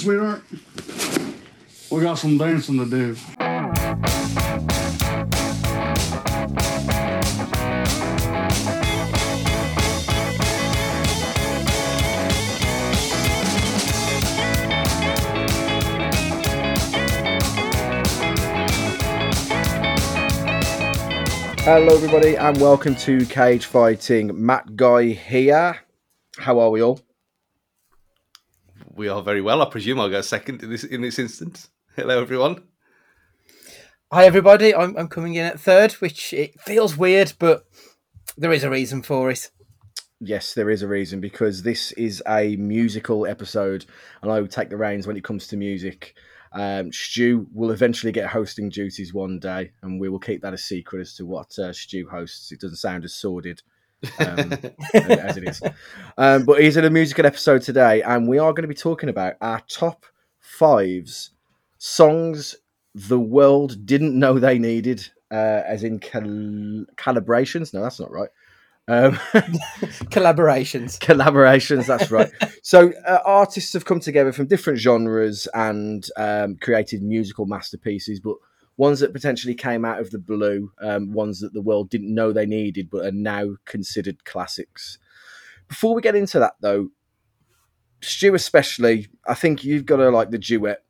Sweetheart, we got some dancing to do. Hello, everybody, and welcome to Cage Fighting. Matt Guy here. How are we all? We are very well. I presume I'll go second in this in this instance. Hello, everyone. Hi everybody, I'm, I'm coming in at third, which it feels weird, but there is a reason for it. Yes, there is a reason because this is a musical episode, and I will take the reins when it comes to music. Um, Stu will eventually get hosting duties one day, and we will keep that a secret as to what uh, Stu hosts. It doesn't sound as sordid um, as it is. Um, but he's in a musical episode today, and we are going to be talking about our top fives songs the world didn't know they needed, uh, as in cal- calibrations. No, that's not right. Um, Collaborations. collaborations that's right so uh, artists have come together from different genres and um, created musical masterpieces but ones that potentially came out of the blue um, ones that the world didn't know they needed but are now considered classics before we get into that though stu especially i think you've got to like the duet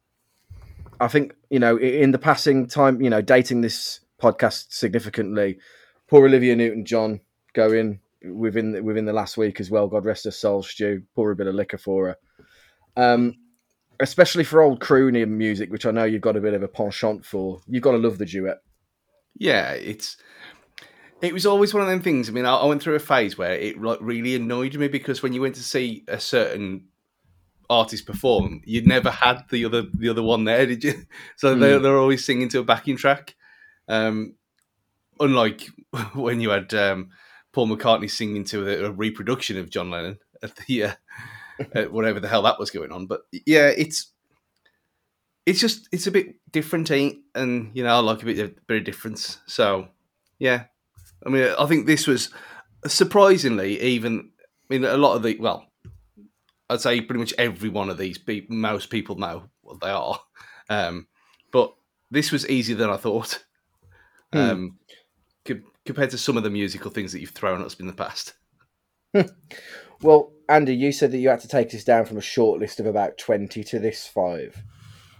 i think you know in the passing time you know dating this podcast significantly poor olivia newton john going within within the last week as well. God rest her soul, Stu. Pour a bit of liquor for her. Um, especially for old crooning music, which I know you've got a bit of a penchant for. You've got to love the duet. Yeah, it's it was always one of them things. I mean, I, I went through a phase where it like really annoyed me because when you went to see a certain artist perform, you'd never had the other the other one there, did you? So they're they're always singing to a backing track. Um, unlike when you had um, Paul McCartney singing to a, a reproduction of John Lennon at the uh, whatever the hell that was going on. But yeah, it's it's just it's a bit different, ain't? And you know, I like a bit of, bit of difference. So yeah, I mean, I think this was surprisingly even. I mean, a lot of the well, I'd say pretty much every one of these people, most people know what they are. Um, but this was easier than I thought. Hmm. Um, compared to some of the musical things that you've thrown at us in the past. Well, Andy, you said that you had to take this down from a short list of about twenty to this five.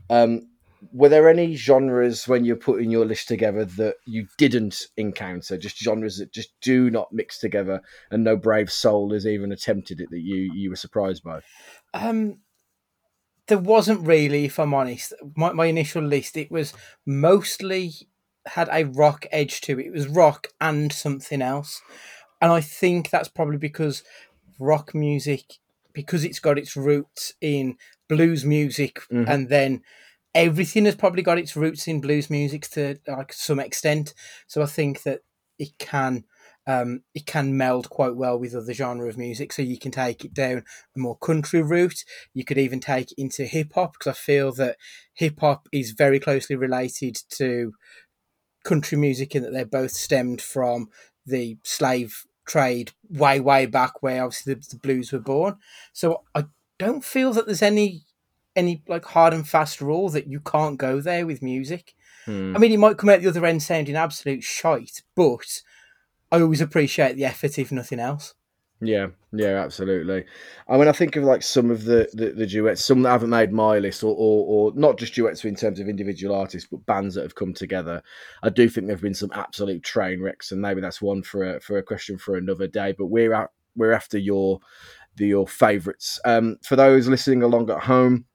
Um, were there any genres when you're putting your list together that you didn't encounter? Just genres that just do not mix together, and no brave soul has even attempted it that you you were surprised by. Um, there wasn't really, if I'm honest. My, my initial list, it was mostly had a rock edge to it. It was rock and something else. And I think that's probably because rock music, because it's got its roots in blues music, Mhm. and then everything has probably got its roots in blues music to like some extent. So I think that it can um, it can meld quite well with other genre of music. So you can take it down a more country route. You could even take it into hip hop because I feel that hip hop is very closely related to country music in that they're both stemmed from the slave trade way way back where obviously the, the blues were born. So I don't feel that there's any any like hard and fast rule that you can't go there with music. Hmm. I mean, it might come out the other end sounding absolute shite, but I always appreciate the effort, if nothing else. Yeah, yeah, absolutely. I mean, I think of like some of the, the, the duets, some that haven't made my list, or, or or not just duets in terms of individual artists, but bands that have come together. I do think there have been some absolute train wrecks, and maybe that's one for a, for a question for another day. But we're out, we're after your the your favourites. Um, for those listening along at home,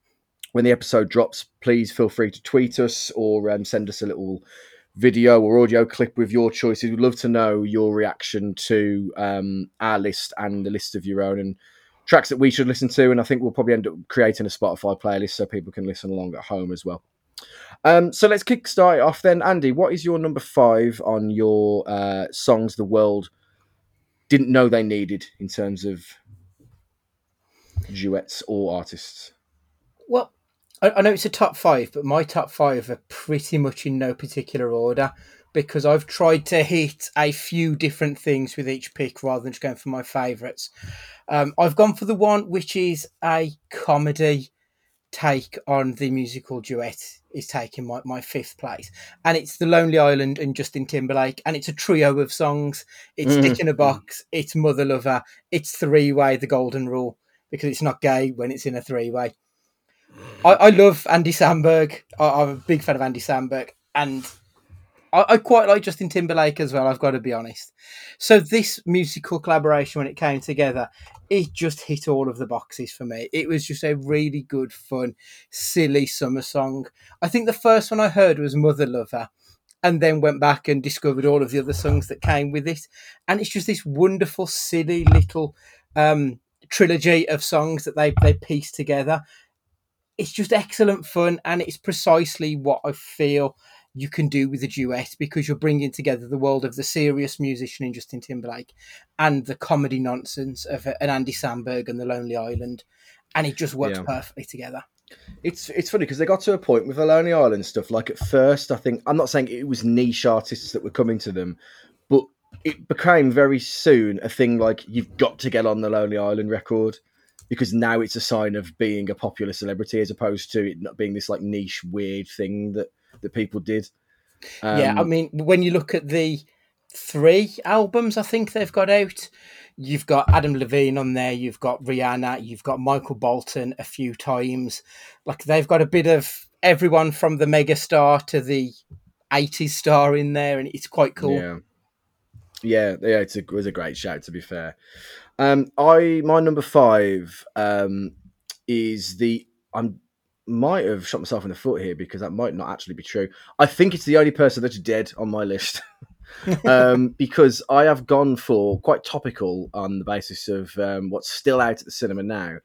when the episode drops, please feel free to tweet us or um, send us a little video or audio clip with your choices. We'd love to know your reaction to um, our list and the list of your own and tracks that we should listen to. And I think we'll probably end up creating a Spotify playlist so people can listen along at home as well. Um, so let's kick start it off then. Andy, what is your number five on your uh, songs the world didn't know they needed in terms of duets or artists? Well, I, I know it's a top five, but my top five are pretty much in no particular order because I've tried to hit a few different things with each pick rather than just going for my favourites. Um, I've gone for the one which is a comedy take on the musical duet is taking my, my fifth place. And it's The Lonely Island and Justin Timberlake. And it's a trio of songs. It's Mhm. Dick in a Box, it's Mother Lover, it's Three Way, The Golden Rule, because it's not gay when it's in a three way. I, I love Andy Samberg. I, I'm a big fan of Andy Samberg. And I, I quite like Justin Timberlake as well, I've got to be honest. So this musical collaboration, when it came together, it just hit all of the boxes for me. It was just a really good, fun, silly summer song. I think the first one I heard was Mother Lover, and then went back and discovered all of the other songs that came with it. And it's just this wonderful, silly little um, trilogy of songs that they they pieced together. It's just excellent fun, and it's precisely what I feel you can do with a duet because you're bringing together the world of the serious musician in Justin Timberlake and the comedy nonsense of uh, an Andy Samberg and the Lonely Island, and it just works Yeah. perfectly together. It's it's funny because they got to a point with the Lonely Island stuff. Like at first, I think I'm not saying it was niche artists that were coming to them, but it became very soon a thing. Like you've got to get on the Lonely Island record because now it's a sign of being a popular celebrity as opposed to it not being this like niche weird thing that that people did. yeah, I Um, mean, when you look at the three albums I think they've got out, you've got Adam Levine on there, you've got Rihanna, you've got Michael Bolton a few times. Like they've got a bit of everyone from the megastar to the 80s star in there, and it's quite cool. Yeah, yeah, yeah. It's a, it was a great shout. To be fair, um, I my number five um, is the I'm might have shot myself in the foot here because that might not actually be true. I think it's the only person that's dead on my list. um, because I have gone for quite topical on the basis of um, what's still out at the cinema now,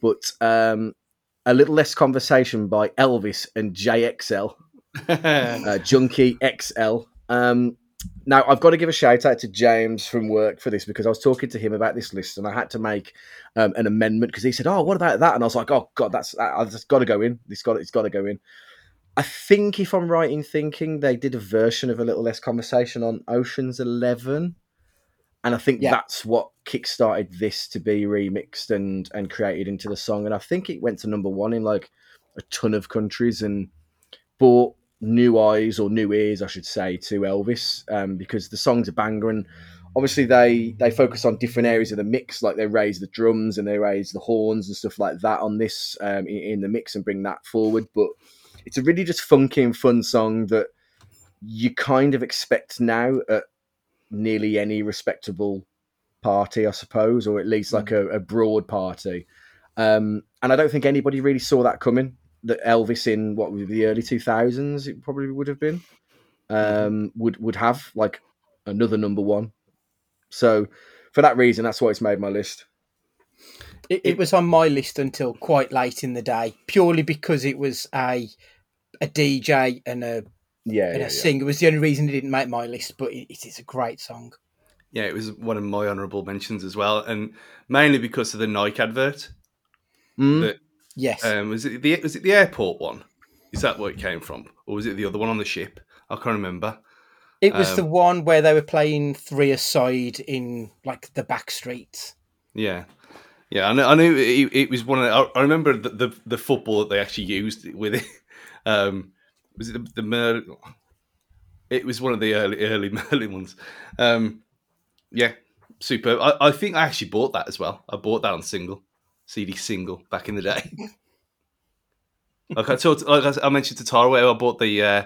but um, a little less conversation by Elvis and JXL uh, Junkie XL. Um, now, I've got to give a shout out to James from work for this because I was talking to him about this list and I had to make um, an amendment because he said, "Oh, what about that?" And I was like, "Oh God, that's I've just got to go in. It's got it's got to go in." I think, if I'm right in thinking, they did a version of a little less conversation on Ocean's Eleven, and I think Yeah. that's what kickstarted this to be remixed and and created into the song. And I think it went to number one in like a ton of countries and brought new eyes or new ears, I should say, to Elvis um, because the song's a banger and obviously they they focus on different areas of the mix, like they raise the drums and they raise the horns and stuff like that on this um, in, in the mix and bring that forward. But it's a really just funky and fun song that you kind of expect now at nearly any respectable party, I suppose, or at least like a, a broad party. Um, and I don't think anybody really saw that coming. That Elvis in what would be the early two thousands, it probably would have been, um, would would have like another number one. So for that reason, that's why it's made my list. It, it was on my list until quite late in the day, purely because it was a a DJ and a Yeah, and yeah, a yeah. singer. It was the only reason it didn't make my list, but it, it is a great song. Yeah, it was one of my honourable mentions as well, and mainly because of the Nike advert. Mm. that- Yes, Um, was it the was it the airport one? Is that where it came from, or was it the other one on the ship? I can't remember. it was um, the one where they were playing three aside in like the back streets. Yeah, yeah. I knew, I knew it, it was one of. The, I- remember the, the the football that they actually used with it. Um, was it the, the Mer- It was one of the early early Merlin ones. Um, yeah, super. I, I think I actually bought that as well. I bought that on single, CD single back in the day. like I told, like I mentioned to Tara, where I bought the uh,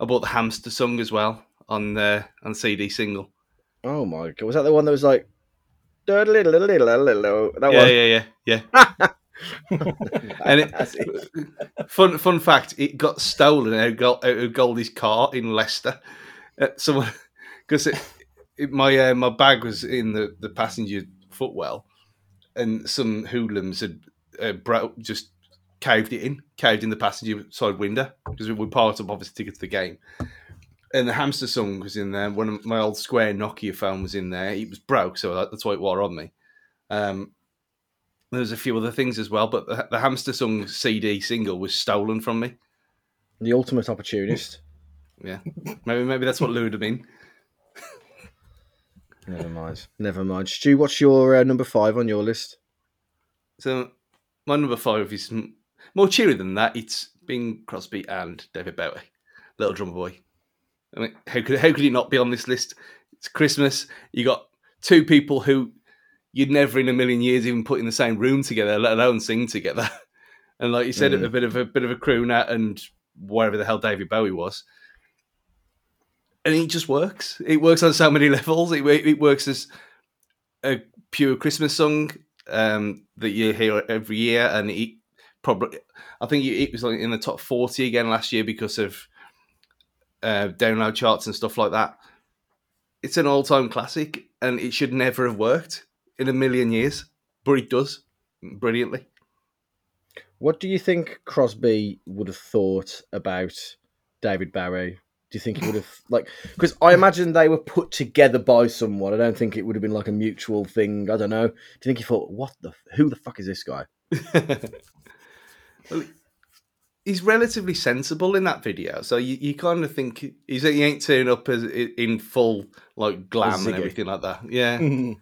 I bought the hamster song as well on uh, on CD single. Oh my god, was that the one that was like? That Yeah, one. yeah, yeah, yeah. And it- Fun fun fact: it got stolen out of, out of Goldie's car in Leicester. Uh, someone because it, it, my uh, my bag was in the, the passenger footwell, and some hoodlums had uh, bro- just caved it in, caved in the passenger side window because we were part of obviously get to the game. And the hamster song was in there. One of my old square Nokia phone was in there. It was broke, so that, that's why it wore on me. Um, there was a few other things as well, but the, the hamster song CD single was stolen from me. The ultimate opportunist. Yeah, maybe maybe that's what lured him in. Never mind. Never mind. Stu, what's your uh, number five on your list? So my number five is more cheery than that, it's Bing Crosby and David Bowie, Little Drummer Boy. I mean, how could how could it not be on this list? It's Christmas. You got two people who you'd never in a million years even put in the same room together, let alone sing together. And like you said, Mm. a bit of a bit of a crooner and whatever the hell David Bowie was. And it just works. It works on so many levels. It it works as a pure Christmas song um, that you hear every year, and it probably I think it was in the top forty again last year because of uh, download charts and stuff like that. It's an all-time classic, and it should never have worked in a million years, but it does brilliantly. What do you think Crosby would have thought about David Bowie? Do you think he would have like? Because I imagine they were put together by someone. I don't think it would have been like a mutual thing. I don't know. Do you think he thought, "What the? Who the fuck is this guy?" well, he's relatively sensible in that video, so you, you kind of think he's he ain't turning up as in full like glam and everything like that. Yeah, Mhm.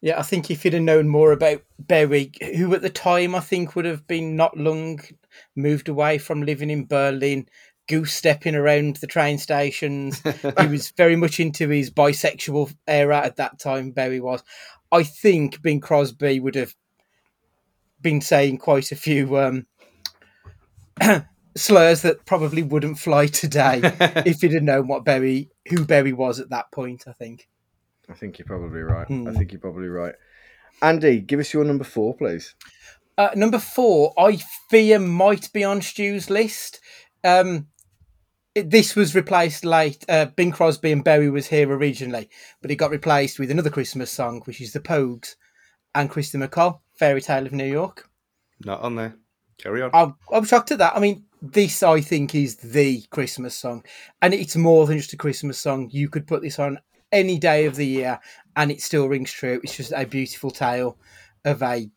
Yeah, I think if he'd have known more about Berry, who at the time I think would have been not long moved away from living in Berlin, goose stepping around the train stations. he was very much into his bisexual era at that time, Berry was. I think Bing Crosby would have been saying quite a few um, slurs that probably wouldn't fly today if he'd have known what Berry, who Berry was at that point, I think. I think you're probably right. I Hmm. think you're probably right. Andy, give us your number four, please. Uh, number four, I fear might be on Stu's list. Um, this was replaced late. Uh, Bing Crosby and Berry was here originally, but it got replaced with another Christmas song, which is The Pogues and Kirsty MacColl, Fairy Tale of New York. not on there. Carry on. I'm, I'm shocked at that. I mean, this I think is the Christmas song, and it's more than just a Christmas song. You could put this on any day of the year, and it still rings true. It's just a beautiful tale of a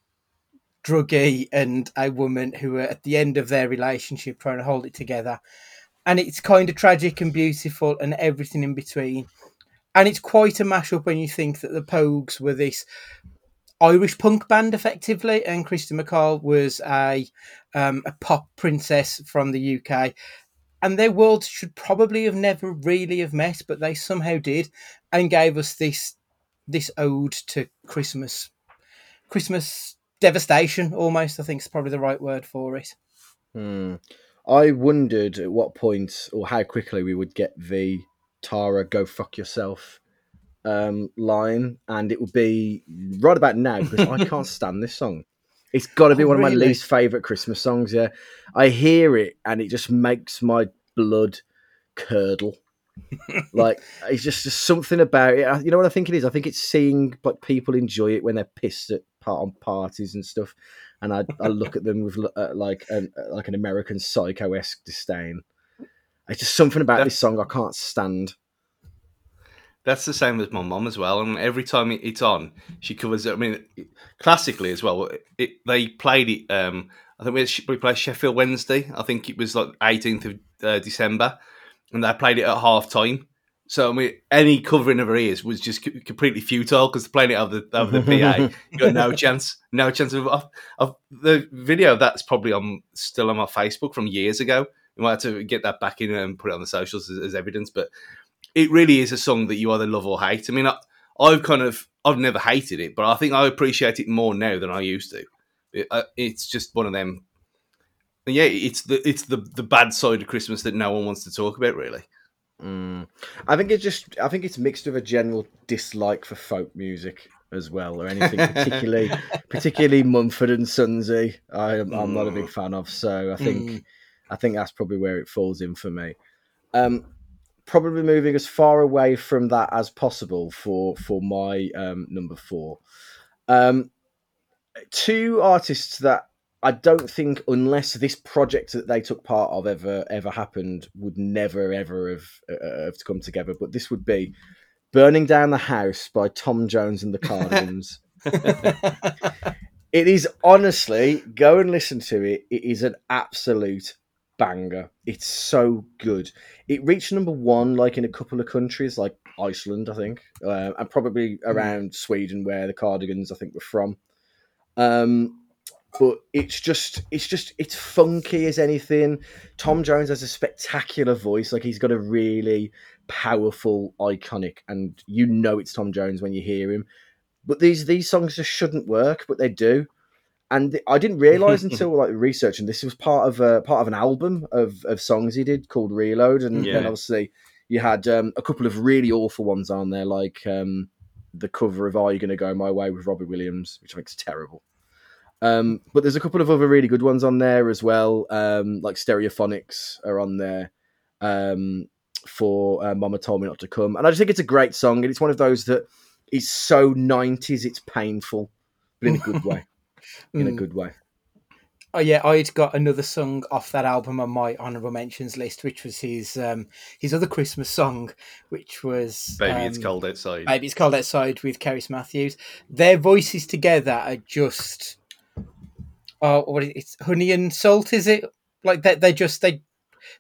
druggie and a woman who are at the end of their relationship trying to hold it together, and it's kind of tragic and beautiful and everything in between. And it's quite a mashup when you think that the Pogues were this Irish punk band effectively, and Kirsty MacColl was a um, a pop princess from the UK, and their worlds should probably have never really have met, but they somehow did, and gave us this this ode to Christmas, Christmas devastation. Almost, I think is probably the right word for it. Hmm. I wondered at what point or how quickly we would get the Tara "Go fuck yourself" um, line, and it would be right about now because I can't stand this song. It's got to be Oh, one of my least favorite Christmas songs. Yeah, I hear it and it just makes my blood curdle. like it's just, just something about it. You know what I think it is? I think it's seeing like people enjoy it when they're pissed at part on parties and stuff, and I, I look at them with uh, like an uh, like an American Psycho esque disdain. It's just something about That- this song I can't stand. That's the same with my mom as well. And every time it's on, she covers it. I mean, classically as well, it, they played it. Um, I think we, we played Sheffield Wednesday. I think it was like 18th of uh, December, and they played it at half time. So I mean, any covering of her ears was just c- completely futile because playing it over the over the PA, you got no chance, no chance of, of, of the video. That's probably on still on my Facebook from years ago. We might have to get that back in and put it on the socials as, as evidence. But it really is a song that you either love or hate. I mean, I, I've kind of I've never hated it, but I think I appreciate it more now than I used to. It, uh, it's just one of them. Yeah, it's the it's the the bad side of Christmas that no one wants to talk about, really. Mm. I think it's just I think it's mixed with a general dislike for folk music as well, or anything particularly particularly Mumford and Sonsy. I am I'm not a big fan of, so I think Mm. I think that's probably where it falls in for me. Um, probably moving as far away from that as possible for for my um, number four. Um, two artists that I don't think, unless this project that they took part of ever ever happened, would never ever have uh, have come together. But this would be "Burning Down the House" by Tom Jones and the Cardigans. it is honestly go and listen to it. It is an absolute banger. It's so good. It reached number one like in a couple of countries, like Iceland, I think, uh, and probably around Sweden, where the Cardigans I think were from. Um, but it's just it's just it's funky as anything. Tom Jones has a spectacular voice. Like he's got a really powerful, iconic, and you know it's Tom Jones when you hear him. But these these songs just shouldn't work, but they do. And I didn't realize until like researching this was part of a part of an album of, of songs he did called Reload, and Yeah. then obviously you had um, a couple of really awful ones on there, like um, the cover of "Are You to Go My Way" with Robbie Williams, which I think is terrible. Um, but there's a couple of other really good ones on there as well, um, like Stereophonics are on there um, for uh, "Mama Told Me Not to Come," and I just think it's a great song, and it's one of those that is so '90s, it's painful, but in a good way. In a Mm. good way. Oh yeah, I'd got another song off that album on my honorable mentions list, which was his um his other Christmas song, which was Baby, it's um, cold outside. Maybe it's cold outside with Cerys Matthews. Their voices together are just oh, what? It's honey and salt, is it? Like they they just they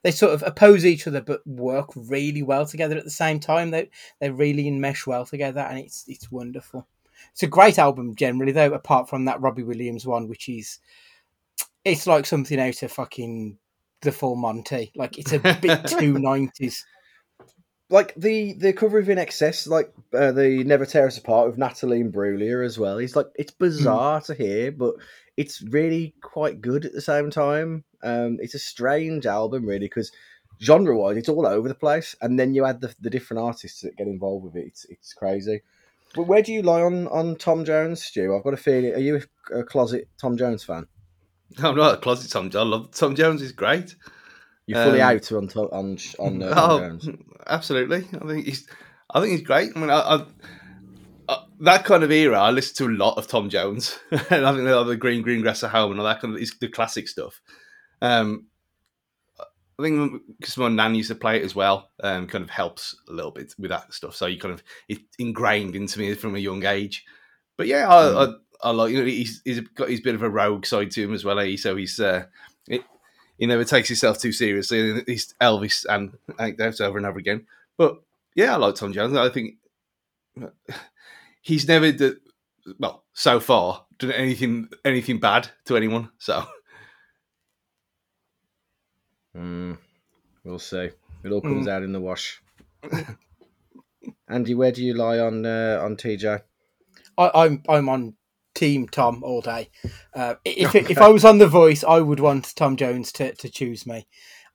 they sort of oppose each other but work really well together at the same time. They they really enmesh well together, and it's it's wonderful. It's a great album generally, though. Apart from that Robbie Williams one, which is it's like something out of fucking the Full Monty. Like it's a bit too nineties. Like the the cover of INXS, like uh, the Never Tear Us Apart with Natalie Imbruglia as well. He's like it's bizarre to hear, but it's really quite good at the same time. Um, it's a strange album, really, because genre wise, it's all over the place, and then you add the, the different artists that get involved with it. It's it's crazy. But where do you lie on on Tom Jones, Stu? I've got a feeling. Are you a, a closet Tom Jones fan? I'm not a closet Tom. Jones. I love Tom Jones. is great. You're fully Um, out on on on uh, oh, absolutely. I think he's. I think he's great. I mean, I, I, uh, that kind of era, I listen to a lot of Tom Jones, and I think the other Green Green Grass at Home and all that kind of is the classic stuff. Um, I think because my nan used to play it as well, um, kind of helps a little bit with that stuff. So you kind of it's ingrained into me from a young age. But yeah, I, Mm. I, I like you know he's he's got his bit of a rogue side to him as well. Eh? So he's uh, it, he never takes himself too seriously. He's Elvis and anecdotes over and over again. But yeah, I like Tom Jones. I think he's never d well so far done anything anything bad to anyone. So Mm, we'll see. It all comes out in the wash. Andy, where do you lie on uh, on TJ? I, I'm I'm on Team Tom all day. Uh, if if I was on The Voice, I would want Tom Jones to, to choose me.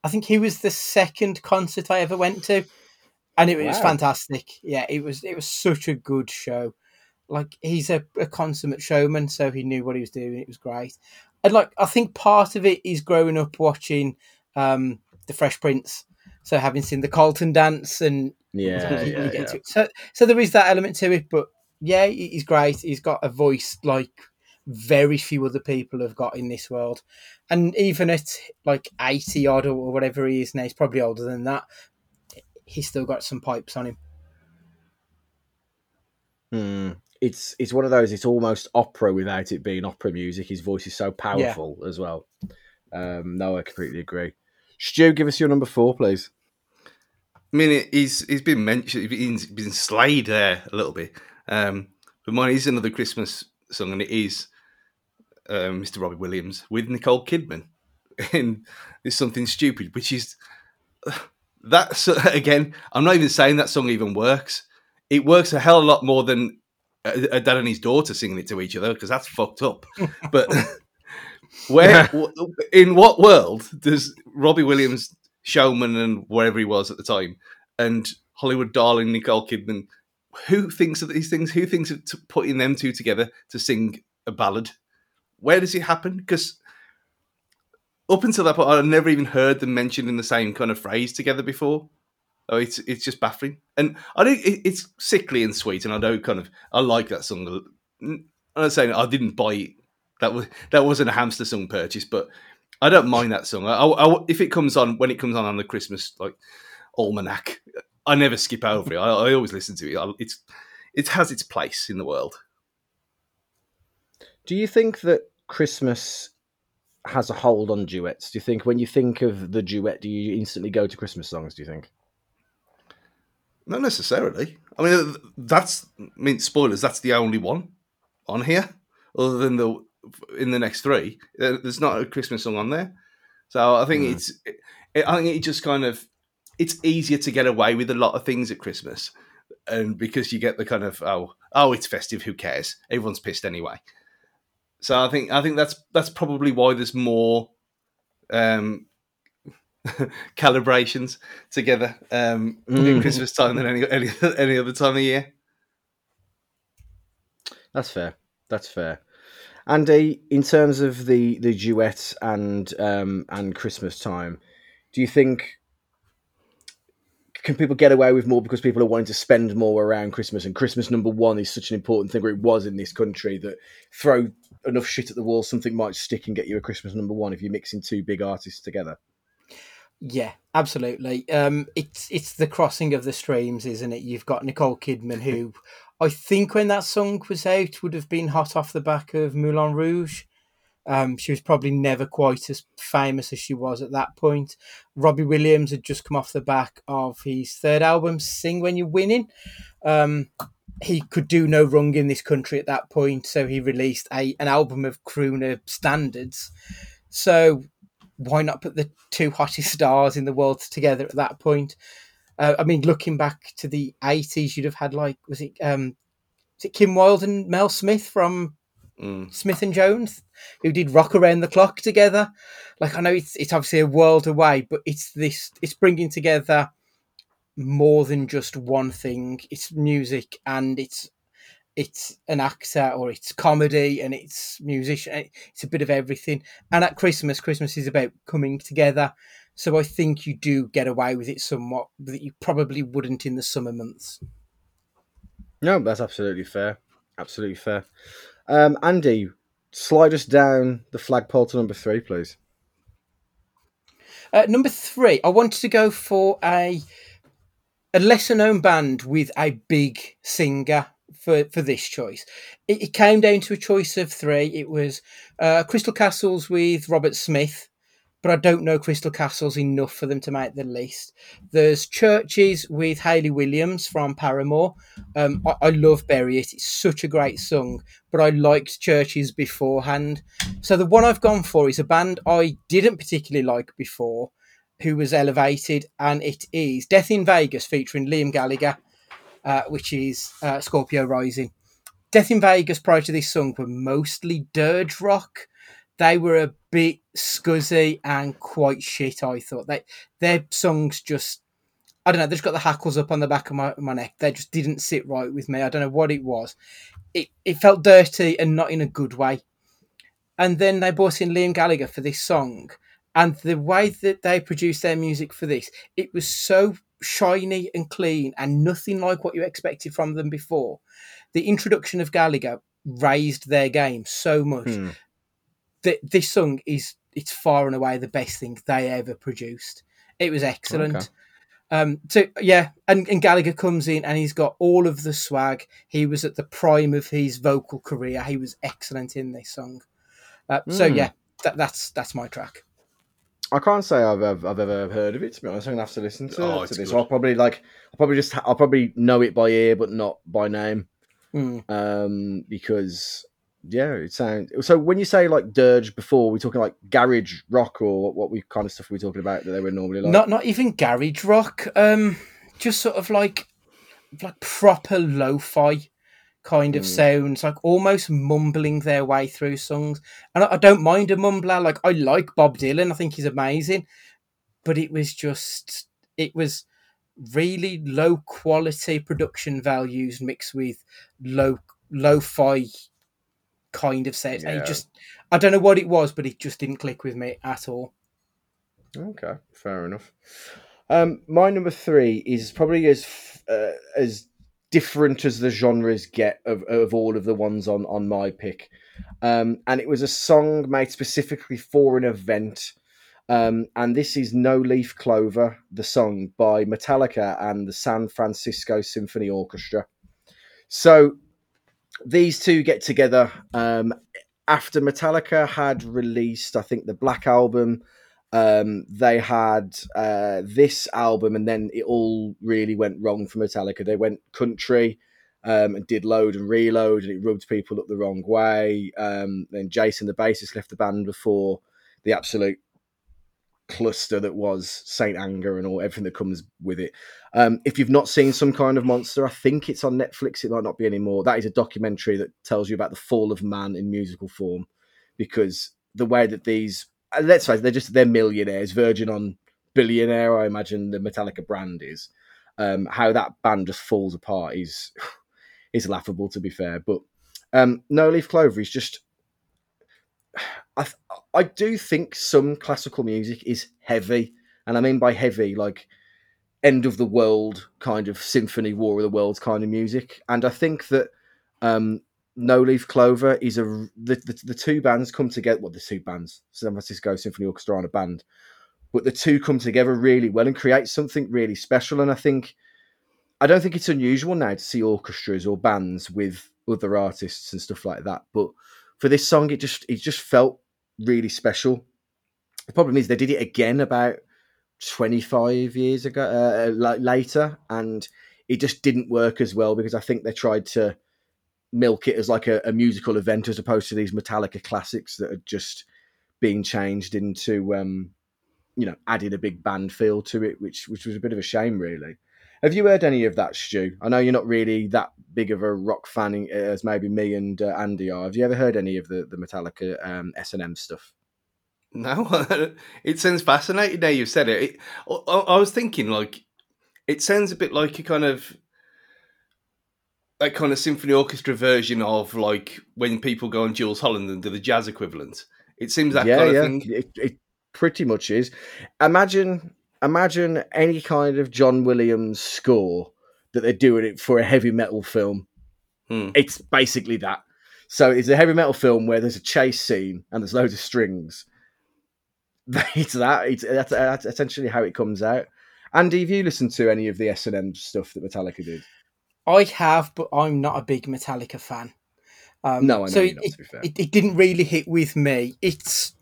I think he was the second concert I ever went to, and it was Wow. fantastic. Yeah, it was it was such a good show. Like he's a, a consummate showman, so he knew what he was doing. It was great, and like I think part of it is growing up watching um, the Fresh Prince. So having seen the Carlton dance and Yeah, yeah, get yeah. So, so there is that element to it, but yeah, he's great. He's got a voice like very few other people have got in this world, and even at like eighty odd or whatever he is now, he's probably older than that. He's still got some pipes on him. Hmm. It's it's one of those. It's almost opera without it being opera music. His voice is so powerful as well. Um, no, I completely agree. Stu, give us your number four, please. I mean, he's he's been mentioned, he's been, been slayed there a little bit. Um, but mine is another Christmas song, and it is um, Mr. Robbie Williams with Nicole Kidman. And it's something stupid, which is that's again. I'm not even saying that song even works. It works a hell of a lot more than a, a dad and his daughter singing it to each other because that's fucked up. But where, w- in what world does Robbie Williams, showman and wherever he was at the time, and Hollywood darling Nicole Kidman, who thinks of these things? Who thinks of t- putting them two together to sing a ballad? Where does it happen? Because up until that point, I've never even heard them mentioned in the same kind of phrase together before. Oh, it's it's just baffling, and I think it, it's sickly and sweet, and I don't kind of I like that song. I'm not saying I didn't buy it. That was that wasn't a hamster song purchase, but I don't mind that song. I, I- if it comes on when it comes on on the Christmas like almanac, I never skip over it. I, I always listen to it. I, it's it has its place in the world. Do you think that Christmas has a hold on duets? Do you think when you think of the duet, do you instantly go to Christmas songs? Do you think? Not necessarily. I mean, that's I mean spoilers. That's the only one on here, other than the in the next three. There's not a Christmas song on there, so I think Mm. it's. It, I think it just kind of it's easier to get away with a lot of things at Christmas, and because you get the kind of oh oh it's festive, who cares? Everyone's pissed anyway. So I think I think that's that's probably why there's more um, calibrations together um, at Mm. Christmas time than any, any any other time of year. That's fair. That's fair. Andy, in terms of the the duets and um and Christmas time, do you think can people get away with more because people are wanting to spend more around Christmas and Christmas number one is such an important thing, or it was in this country that throw enough shit at the wall, something might stick and get you a Christmas number one if you're mixing two big artists together. Yeah, absolutely. Um, it's it's the crossing of the streams, isn't it? You've got Nicole Kidman, who I think when that song was out would have been hot off the back of Moulin Rouge. Um, she was probably never quite as famous as she was at that point. Robbie Williams had just come off the back of his third album, "Sing When You're Winning." Um, he could do no wrong in this country at that point, so he released a an album of crooner standards. So why not put the two hottest stars in the world together at that point? Uh, I mean, looking back to the eighties, you'd have had like was it um, was it Kim Wilde and Mel Smith from Mm. Smith and Jones, who did Rock Around the Clock together. Like I know it's it's obviously a world away, but it's this it's bringing together more than just one thing. It's music and it's it's an actor or it's comedy and it's musician. It's a bit of everything. And at Christmas, Christmas is about coming together. So I think you do get away with it somewhat that you probably wouldn't in the summer months. No, that's absolutely fair. Absolutely fair. Um, Andy, slide us down the flagpole to number three, please. Uh, number three, I wanted to go for a a lesser known band with a big singer for, for this choice. It, it came down to a choice of three. It was uh, Crystal Castles with Robert Smith, but I don't know Crystal Castles enough for them to make the list. There's Churches with Hayley Williams from Paramore. Um, I, I love Bury It. It's such a great song, but I liked Churches beforehand. So the one I've gone for is a band I didn't particularly like before, who was elevated, and it is Death in Vegas featuring Liam Gallagher, uh, which is uh, Scorpio Rising. Death in Vegas prior to this song were mostly dirge rock. They were a bit scuzzy and quite shit. I thought they their songs just I don't know. They just got the hackles up on the back of my, my neck. They just didn't sit right with me. I don't know what it was. It it felt dirty and not in a good way. And then they brought in Liam Gallagher for this song, and the way that they produced their music for this, it was so shiny and clean and nothing like what you expected from them before. The introduction of Gallagher raised their game so much Hmm. That this song is it's far and away the best thing they ever produced. It was excellent. Okay. Um, so yeah, and, and Gallagher comes in and he's got all of the swag. He was at the prime of his vocal career. He was excellent in this song. Uh, So Mm. yeah, that, that's that's my track. I can't say I've, I've I've ever heard of it. To be honest, I'm gonna have to listen to, Oh, to this. good. I'll probably like I'll probably just I'll probably know it by ear, but not by name. Mm. Um, because yeah, it sounds. So when you say like dirge before, we're talking like garage rock or what we kind of stuff we're talking about that they were normally like. Not not even garage rock. Um, just sort of like like proper lo-fi kind of Mm. sounds, like almost mumbling their way through songs. And I, I don't mind a mumbler. Like I like Bob Dylan. I think he's amazing. But it was just it was really low quality production values mixed with low lo-fi kind of. And Yeah. it just I don't know what it was, but it just didn't click with me at all. Okay, fair enough. Um, my number three is probably as uh, as different as the genres get of, of all of the ones on on my pick, um, and it was a song made specifically for an event. Um, and this is No Leaf Clover, the song by Metallica and the San Francisco Symphony Orchestra. So these two get together um, after Metallica had released, I think, the Black Album um, they had uh, this album, and then it all really went wrong for Metallica. They went country, um, and did load and reload, and it rubbed people up the wrong way. Um, then Jason, the bassist, left the band before the absolute cluster that was Saint Anger and all everything that comes with it. Um, if you've not seen some kind of monster, I think it's on Netflix. It might not be anymore. That is a documentary that tells you about the fall of man in musical form, because the way that these uh, let's face it, they're just they're millionaires, Virgin on billionaire. I imagine the Metallica brand is. Um, how that band just falls apart is is laughable to be fair. But um, No Leaf Clover is just I I do think some classical music is heavy, and I mean by heavy like end of the world kind of symphony, War of the Worlds kind of music. And I think that um, No Leaf Clover is a the, the, the two bands come together. Well, the two bands, San Francisco Symphony Orchestra and a band, but the two come together really well and create something really special. And I think I don't think it's unusual now to see orchestras or bands with other artists and stuff like that. But for this song, it just it just felt really special. The problem is they did it again about 25 years ago uh, later and it just didn't work as well because i think they tried to milk it as like a, a musical event as opposed to these metallica classics that had just been changed into um you know added a big band feel to it which which was a bit of a shame really have you heard any of that stu i know you're not really that big of a rock fan as maybe me and uh, andy are have you ever heard any of the the metallica um s&m stuff no, it sounds fascinating now you've said it. it I, I, was thinking, like, it sounds a bit like a kind of that kind of symphony orchestra version of like when people go on Jools Holland and do the jazz equivalent. It seems that yeah, kind yeah. thing. It, it pretty much is. Imagine, imagine any kind of John Williams score that they're doing it for a heavy metal film. Hmm. It's basically that. So it's a heavy metal film where there's a chase scene and there's loads of strings it's that. It's that's, that's essentially how it comes out. Andy, have you listened to any of the S and M stuff that Metallica did? I have, but I'm not a big Metallica fan. Um, no, I know so it, not, it, it, didn't really hit with me. It's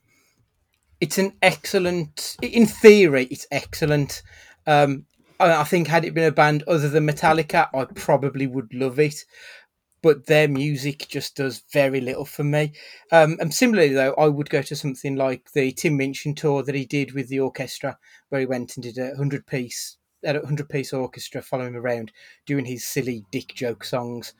it's an excellent, in theory, it's excellent. Um, I, think had it been a band other than Metallica, I probably would love it but their music just does very little for me. Um, and similarly, though, I would go to something like the Tim Minchin tour that he did with the orchestra, where he went and did a hundred piece, a hundred piece orchestra following him around doing his silly dick joke songs.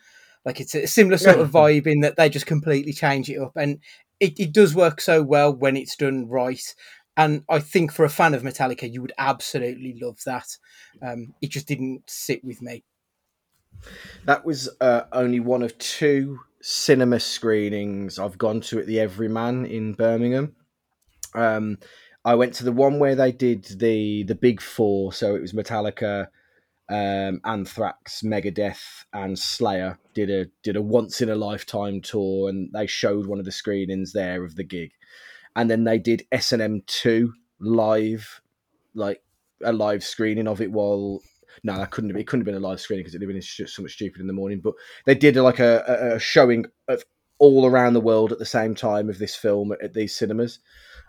Like it's a similar sort of vibe in that they just completely change it up, and it, it does work so well when it's done right. And I think for a fan of Metallica, you would absolutely love that. Um, it just didn't sit with me. That was uh, only one of two cinema screenings I've gone to at the Everyman in Birmingham. Um, I went to the one where they did the the big four, so it was Metallica, um, Anthrax, Megadeth, and Slayer did a did a once in a lifetime tour, and they showed one of the screenings there of the gig, and then they did S and M two live, like a live screening of it while no, that couldn't have. It couldn't have been a live screening because it'd have been so much stupid in the morning. But they did like a, a showing of all around the world at the same time of this film at, at these cinemas,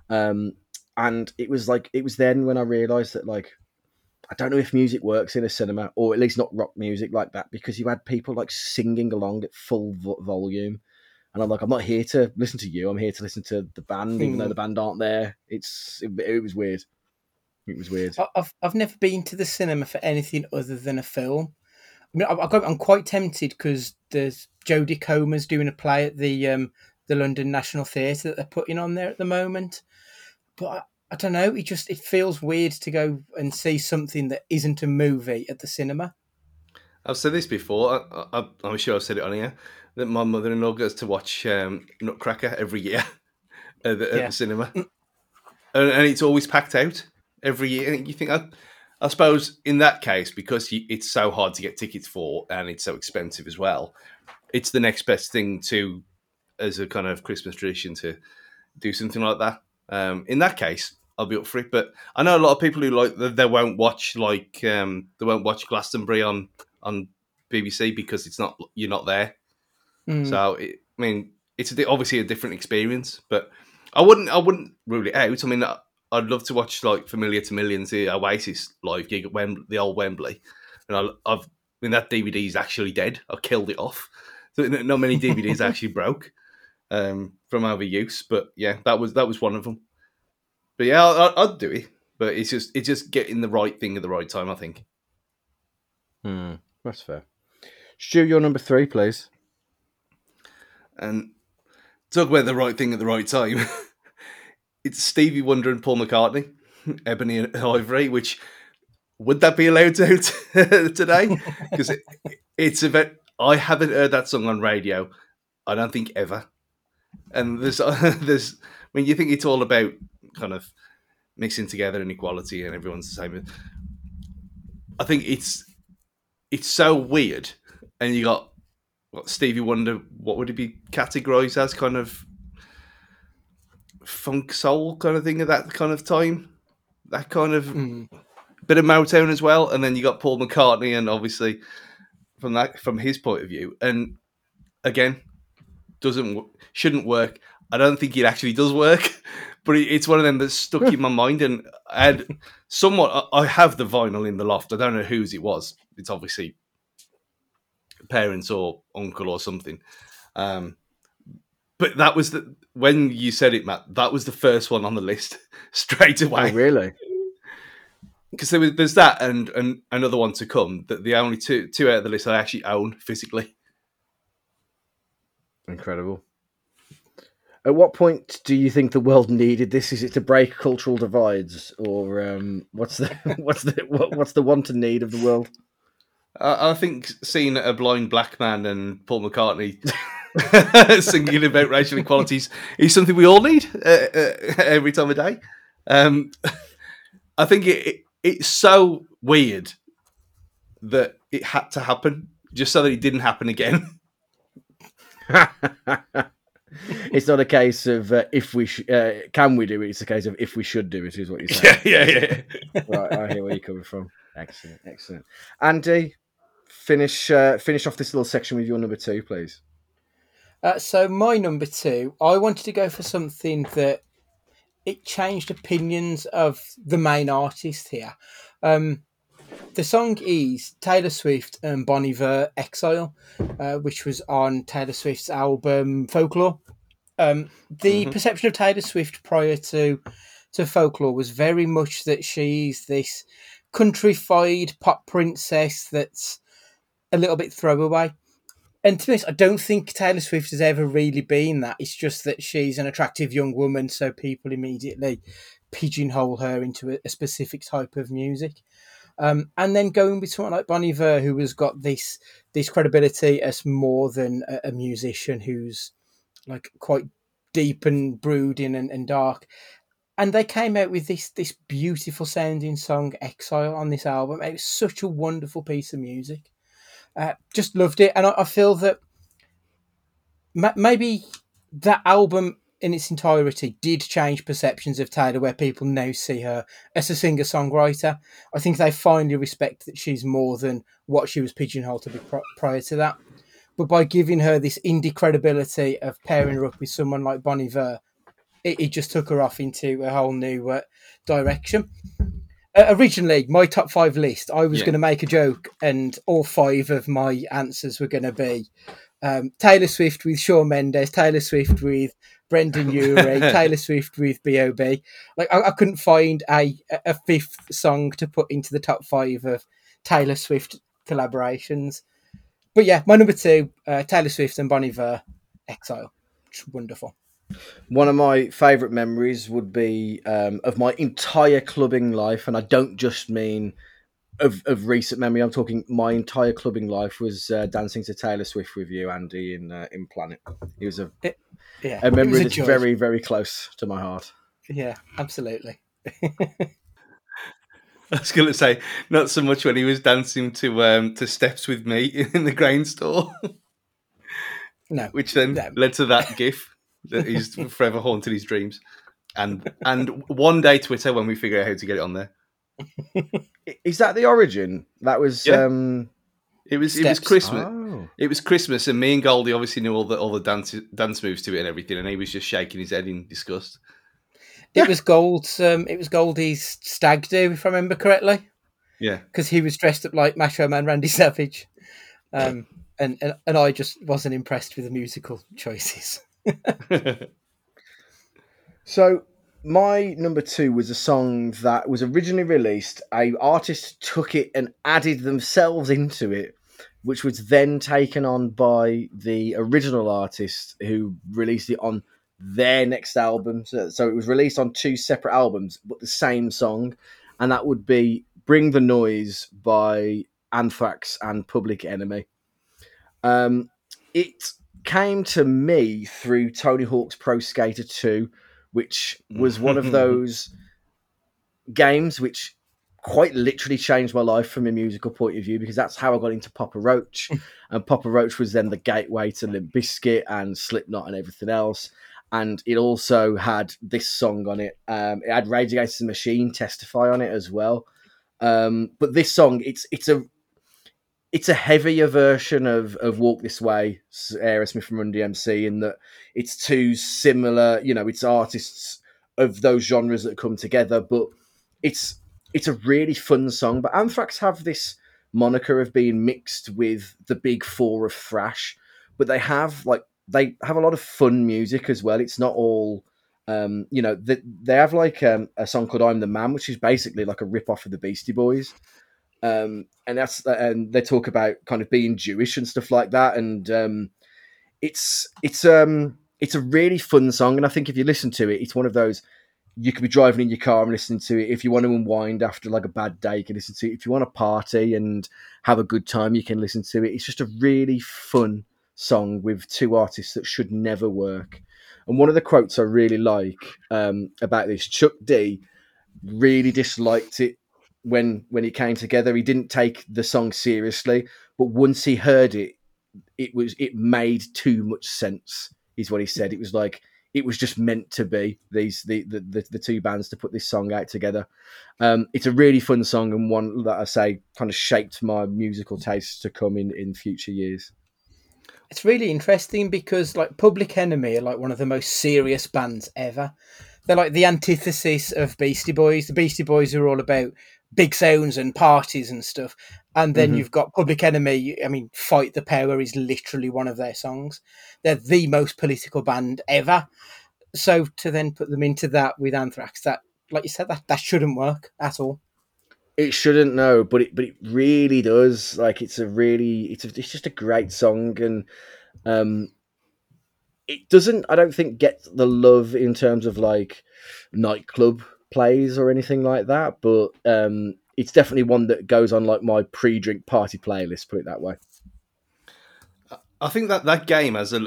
um, and it was like it was then when I realised that like I don't know if music works in a cinema or at least not rock music like that because you had people like singing along at full vo- volume. And I'm like, I'm not here to listen to you. I'm here to listen to the band, even though hmm. the band aren't there. It's it, it was weird. It was weird. I've I've never been to the cinema for anything other than a film. I mean, I, am quite tempted because there's Jodie Comer's doing a play at the um, the London National Theatre that they're putting on there at the moment. But I, don't know. It just it feels weird to go and see something that isn't a movie at the cinema. I've said this before. I, am sure I've said it on here that my mother-in-law goes to watch um, Nutcracker every year at the, at the cinema, and, and, it's always packed out every year. You think I, I suppose in that case because it's so hard to get tickets for and it's so expensive as well. It's the next best thing to as a kind of Christmas tradition to do something like that. Um, in that case, I'll be up for it. But I know a lot of people who like they won't watch like um, they won't watch Glastonbury on on BBC because it's not you're not there. Mm. So it, I mean, it's a, obviously a different experience, but I wouldn't I wouldn't rule it out. I mean, I'd love to watch like Familiar to Millions, the Oasis live gig at Wembley, the old Wembley, and I, have I mean, that DVD is actually dead. I killed it off. So not many DVDs actually broke um, from overuse, but yeah, that was that was one of them. But yeah, I, I'd do it. But it's just it's just getting the right thing at the right time. I think. Hmm, that's fair. Stu, your number three, please. And talk about the right thing at the right time. it's Stevie Wonder and Paul McCartney, Ebony and Ivory. Which would that be allowed to today? Because it, it's about. I haven't heard that song on radio. I don't think ever. And there's there's when you think it's all about kind of mixing together inequality and everyone's the same. I think it's it's so weird, and you got what Stevie Wonder. What would it be categorized as? Kind of funk soul kind of thing at that kind of time. That kind of Mm. bit of Motown as well, and then you got Paul McCartney, and obviously from that from his point of view, and again doesn't shouldn't work. I don't think it actually does work, but it, it's one of them that's stuck in my mind, and I had somewhat. I I have the vinyl in the loft. I don't know whose it was. It's obviously parents or uncle or something. Um, but that was the when you said it, Matt. That was the first one on the list straight away Oh, really? because there was, there's that and, and another one to come. That the only two two out of the list I actually own physically. Incredible. At what point do you think the world needed this? Is it to break cultural divides, or um, what's the what's the what, what's the want and need of the world? I, think seeing a blind black man and Paul McCartney singing about racial equalities is something we all need uh, uh, every time of day. Um, I think it, it it's so weird that it had to happen just so that it didn't happen again. it's not a case of uh, if we sh- uh, can we do it. It's a case of if we should do it. Is what you're saying. yeah, yeah, yeah. right, I hear where you're coming from. Excellent, excellent. Andy, finish uh, finish off this little section with your number two, please. Uh, so my number two, I wanted to go for something that it changed opinions of the main artist here. Um, the song is Taylor Swift and Bon Iver Exile, uh, which was on Taylor Swift's album Folklore. Um, the Mhm. perception of Taylor Swift prior to to Folklore was very much that she's this countrified pop princess that's a little bit throwaway. And to be honest, I don't think Taylor Swift has ever really been that. It's just that she's an attractive young woman, so people immediately pigeonhole her into a, a specific type of music. Um, and then going with someone like Bon Iver, who has got this this credibility as more than a, a musician who's like quite deep and brooding and, and dark. And they came out with this this beautiful sounding song "Exile" on this album. It was such a wonderful piece of music. Uh, just loved it, and I, I feel that ma- maybe that album in its entirety did change perceptions of Taylor, where people now see her as a singer songwriter. I think they finally respect that she's more than what she was pigeonholed to be pri- prior to that. But by giving her this indie credibility of pairing her up with someone like Bon Iver, it, it just took her off into a whole new uh, direction. Uh, originally, my top five list, I was Yeah. going to make a joke, and all five of my answers were going to be um, Taylor Swift with Shawn Mendes, Taylor Swift with Brendon Urie, Taylor Swift with B.O.B. Like, I, I couldn't find a, a fifth song to put into the top five of Taylor Swift collaborations. But yeah, my number two, uh, Taylor Swift and Bon Iver, Exile. Wonderful. One of my favourite memories would be um, of my entire clubbing life, and I don't just mean of, of recent memory. I'm talking my entire clubbing life was uh, dancing to Taylor Swift with you, Andy, in uh, in Planet. It was a, Yeah, a memory that's very very close to my heart. Yeah, absolutely. I was going to say not so much when he was dancing to um, to steps with me in the grain store, No, which then No. led to that GIF that he's forever haunted his dreams. And and one day Twitter when we figure out how to get it on there. Is that the origin? That was Yeah. um, It was it was Christmas. oh. It was Christmas, and me and Goldie obviously knew all the all the dance dance moves to it and everything, and he was just shaking his head in disgust. it was Gold's. Um, it was Goldie's stag do, if I remember correctly, Yeah, because he was dressed up like Macho Man Randy Savage. Um, and, and and I just wasn't impressed with the musical choices. So my number two was a song that was originally released. A artist took it and added themselves into it, which was then taken on by the original artist who released it on their next album. So, so it was released on two separate albums, but the same song, and that would be "Bring the Noise" by Anthrax and Public Enemy. Um, it came to me through Tony Hawk's Pro Skater 2, which was one of those games which quite literally changed my life from a musical point of view because that's how I got into Papa Roach. and Papa Roach was then the gateway to Limp Bizkit and Slipknot and everything else. And it also had this song on it. Um, it had Rage Against the Machine testify on it as well. Um, but this song, it's it's a it's a heavier version of of Walk This Way, Aerosmith from Run DMC, in that it's two similar, you know, it's artists of those genres that come together, but it's it's a really fun song. But Anthrax have this moniker of being mixed with the big four of thrash, but they have like they have a lot of fun music as well. It's not all um, you know, they, they have like um, a song called "I'm the Man," which is basically like a rip off of the Beastie Boys, um, and that's and they talk about kind of being Jewish and stuff like that, and um, it's it's um it's a really fun song, and I think if you listen to it, it's one of those you could be driving in your car and listening to it. If you want to unwind after like a bad day, you can listen to it. If you want to party and have a good time, you can listen to it. It's just a really fun song with two artists that should never work. And one of the quotes I really like um, about this, Chuck D really disliked it when when it came together. He didn't take the song seriously, but once he heard it, it was it made too much sense. Is what he said. It was like it was just meant to be these the the, the, the two bands to put this song out together. Um, it's a really fun song and one that I say kind of shaped my musical tastes to come in in future years. It's really interesting because like Public Enemy are like one of the most serious bands ever. They're like the antithesis of Beastie Boys. The Beastie Boys are all about big sounds and parties and stuff. And then Mhm. you've got Public Enemy. I mean, Fight the Power is literally one of their songs. They're the most political band ever. So to then put them into that with Anthrax, that, like you said, that, that shouldn't work at all. It shouldn't know, but it but it really does. Like it's a really it's a, it's just a great song, and um, it doesn't. I don't think get the love in terms of like nightclub plays or anything like that, but um, it's definitely one that goes on like my pre-drink party playlist. Put it that way. I think that that game has a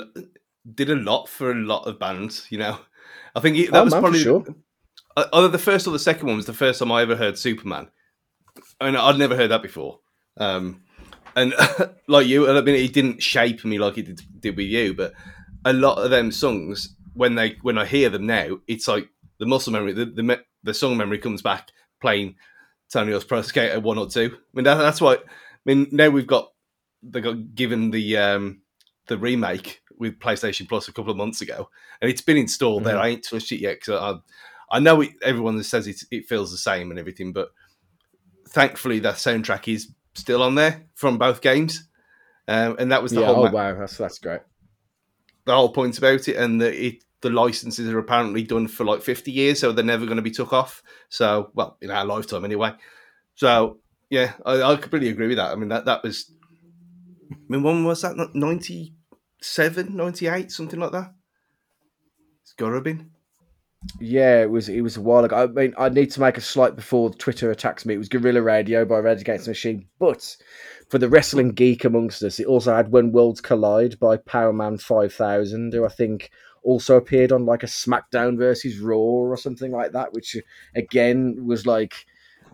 did a lot for a lot of bands. You know, I think it, Oh, that was man, probably sure. uh, either the first or the second one was the first time I ever heard Superman. I mean, I'd never heard that before. Um, and like you, I mean, it didn't shape me like it did, did with you, but a lot of them songs, when they when I hear them now, it's like the muscle memory, the the, the song memory comes back playing Tony Hawk's Pro Skater one or two. I mean, that, that's why. I mean, now we've got they got given the um, the remake with PlayStation Plus a couple of months ago, and it's been installed there. I ain't touched it yet because I, I know it, everyone says it, it feels the same and everything, but thankfully that soundtrack is still on there from both games, um, and that was the yeah. whole Oh ma- wow, that's that's great. the whole point about it, and the it, the licenses are apparently done for like fifty years, so they're never going to be took off. So, well, in our lifetime anyway. So, yeah, I, I completely agree with that. I mean, that that was. I mean, when was that? 97, 98, something like that. It's got to have been. Yeah, it was it was a while ago. I mean, I need to make a slight before Twitter attacks me. It was Guerrilla Radio by Rage Against the Machine, but for the wrestling geek amongst us, it also had When Worlds Collide by Powerman Five Thousand, who I think also appeared on like a SmackDown versus Raw or something like that, which again was like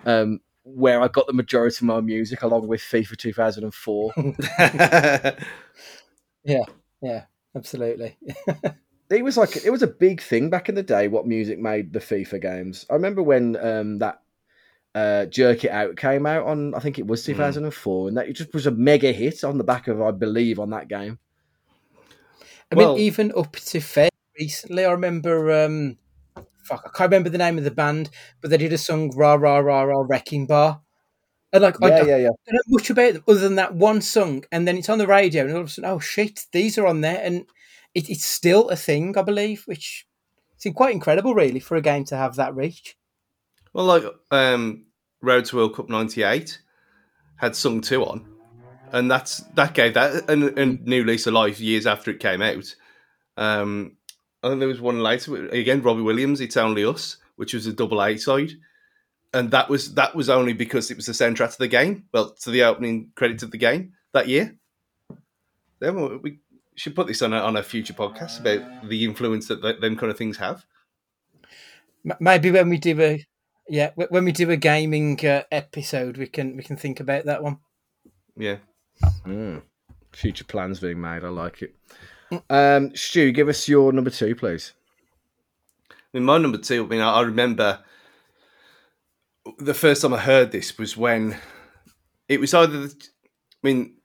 um, where I got the majority of my music, along with FIFA 2004. Yeah, yeah, absolutely. it was like it was a big thing back in the day what music made the FIFA games. I remember when um, that uh, Jerk It Out came out on I think it was 2004 and that it just was a mega hit on the back of I believe on that game. I Well- mean, even up to fairly recently, I remember. Um, fuck, I can't remember the name of the band, but they did a song "Rah Rah Rah Rah Wrecking Bar," And like I Yeah, yeah, yeah. don't know much about them other than that one song, and then it's on the radio, and all of a sudden, oh shit, these are on there, and it, it's still a thing, I believe, which seems quite incredible, really, for a game to have that reach. Well, like um, Road to World Cup '98 had Song 2 on, and that's that gave that a, a new lease of life years after it came out. Um, I think there was one later again, Robbie Williams. It's only us, which was a double A side, and that was that was only because it was the soundtrack to the game. Well, to the opening credits of the game that year. Then we should put this on a, on a future podcast about the influence that th- them kind of things have. Maybe when we do a yeah, when we do a gaming uh, episode, we can we can think about that one. Yeah. Mm. Future plans being made. I like it. Um, Stu, give us your number two, please. I mean, my number two. I mean, I, remember the first time I heard this was when it was either. The, I mean,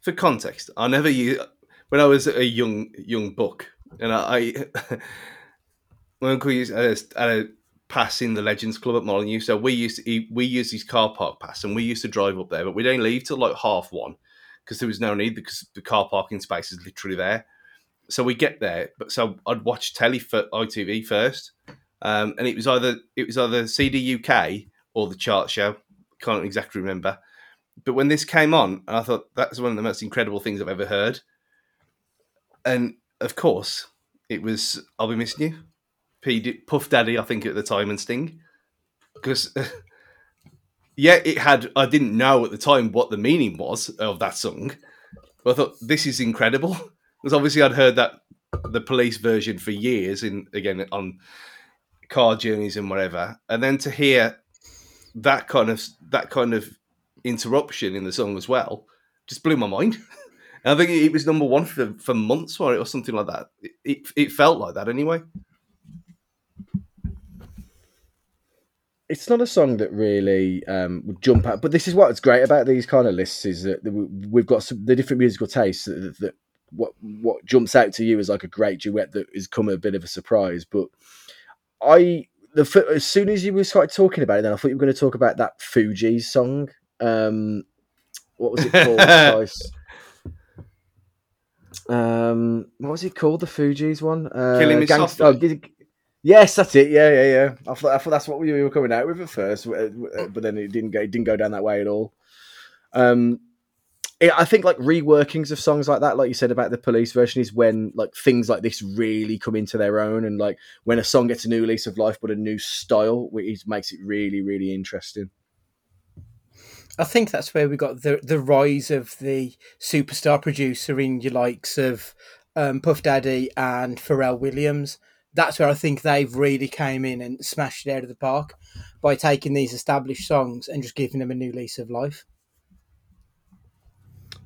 for context, I never u- when I was a young young buck, and I, I my uncle used uh, had a pass in the Legends Club at Molineux, so we used to, we used his car park pass, and we used to drive up there, but we didn't leave till like half one because there was no need because the car parking space is literally there. So we get there, but so I'd watch telly for ITV first, um, and it was either it was either CD UK or the chart show. Can't exactly remember, but when this came on, I thought that's one of the most incredible things I've ever heard. And of course, it was "I'll Be Missing You," P. Puff Daddy, I think at the time, and Sting, because yeah, it had. I didn't know at the time what the meaning was of that song, but I thought this is incredible because obviously I'd heard that the police version for years in again on car journeys and whatever, and then to hear that kind of that kind of interruption in the song as well just blew my mind. I think it was number one for, for months or, or something like that. It, it, it felt like that anyway. It's not a song that really um, would jump out. But this is what's great about these kind of lists is that we- we've got some, the different musical tastes. That, that what what jumps out to you is like a great duet that has come a bit of a surprise. But I the as soon as you were started talking about it, then I thought you were going to talk about that Fugees song. Um, what was it called? Um, what was it called? The Fugees one. Uh, Killing Me Gangsta- Softly. oh, Yes, that's it. Yeah, yeah, yeah. I thought, I thought that's what we were coming out with at first, uh, but then it didn't go. It didn't go down that way at all. Um, it, I think like reworkings of songs like that, like you said about the police version, is when like things like this really come into their own, and like when a song gets a new lease of life but a new style, which makes it really, really interesting. I think that's where we got the the rise of the superstar producer in your likes of um, Puff Daddy and Pharrell Williams. That's where I think they've really came in and smashed it out of the park by taking these established songs and just giving them a new lease of life.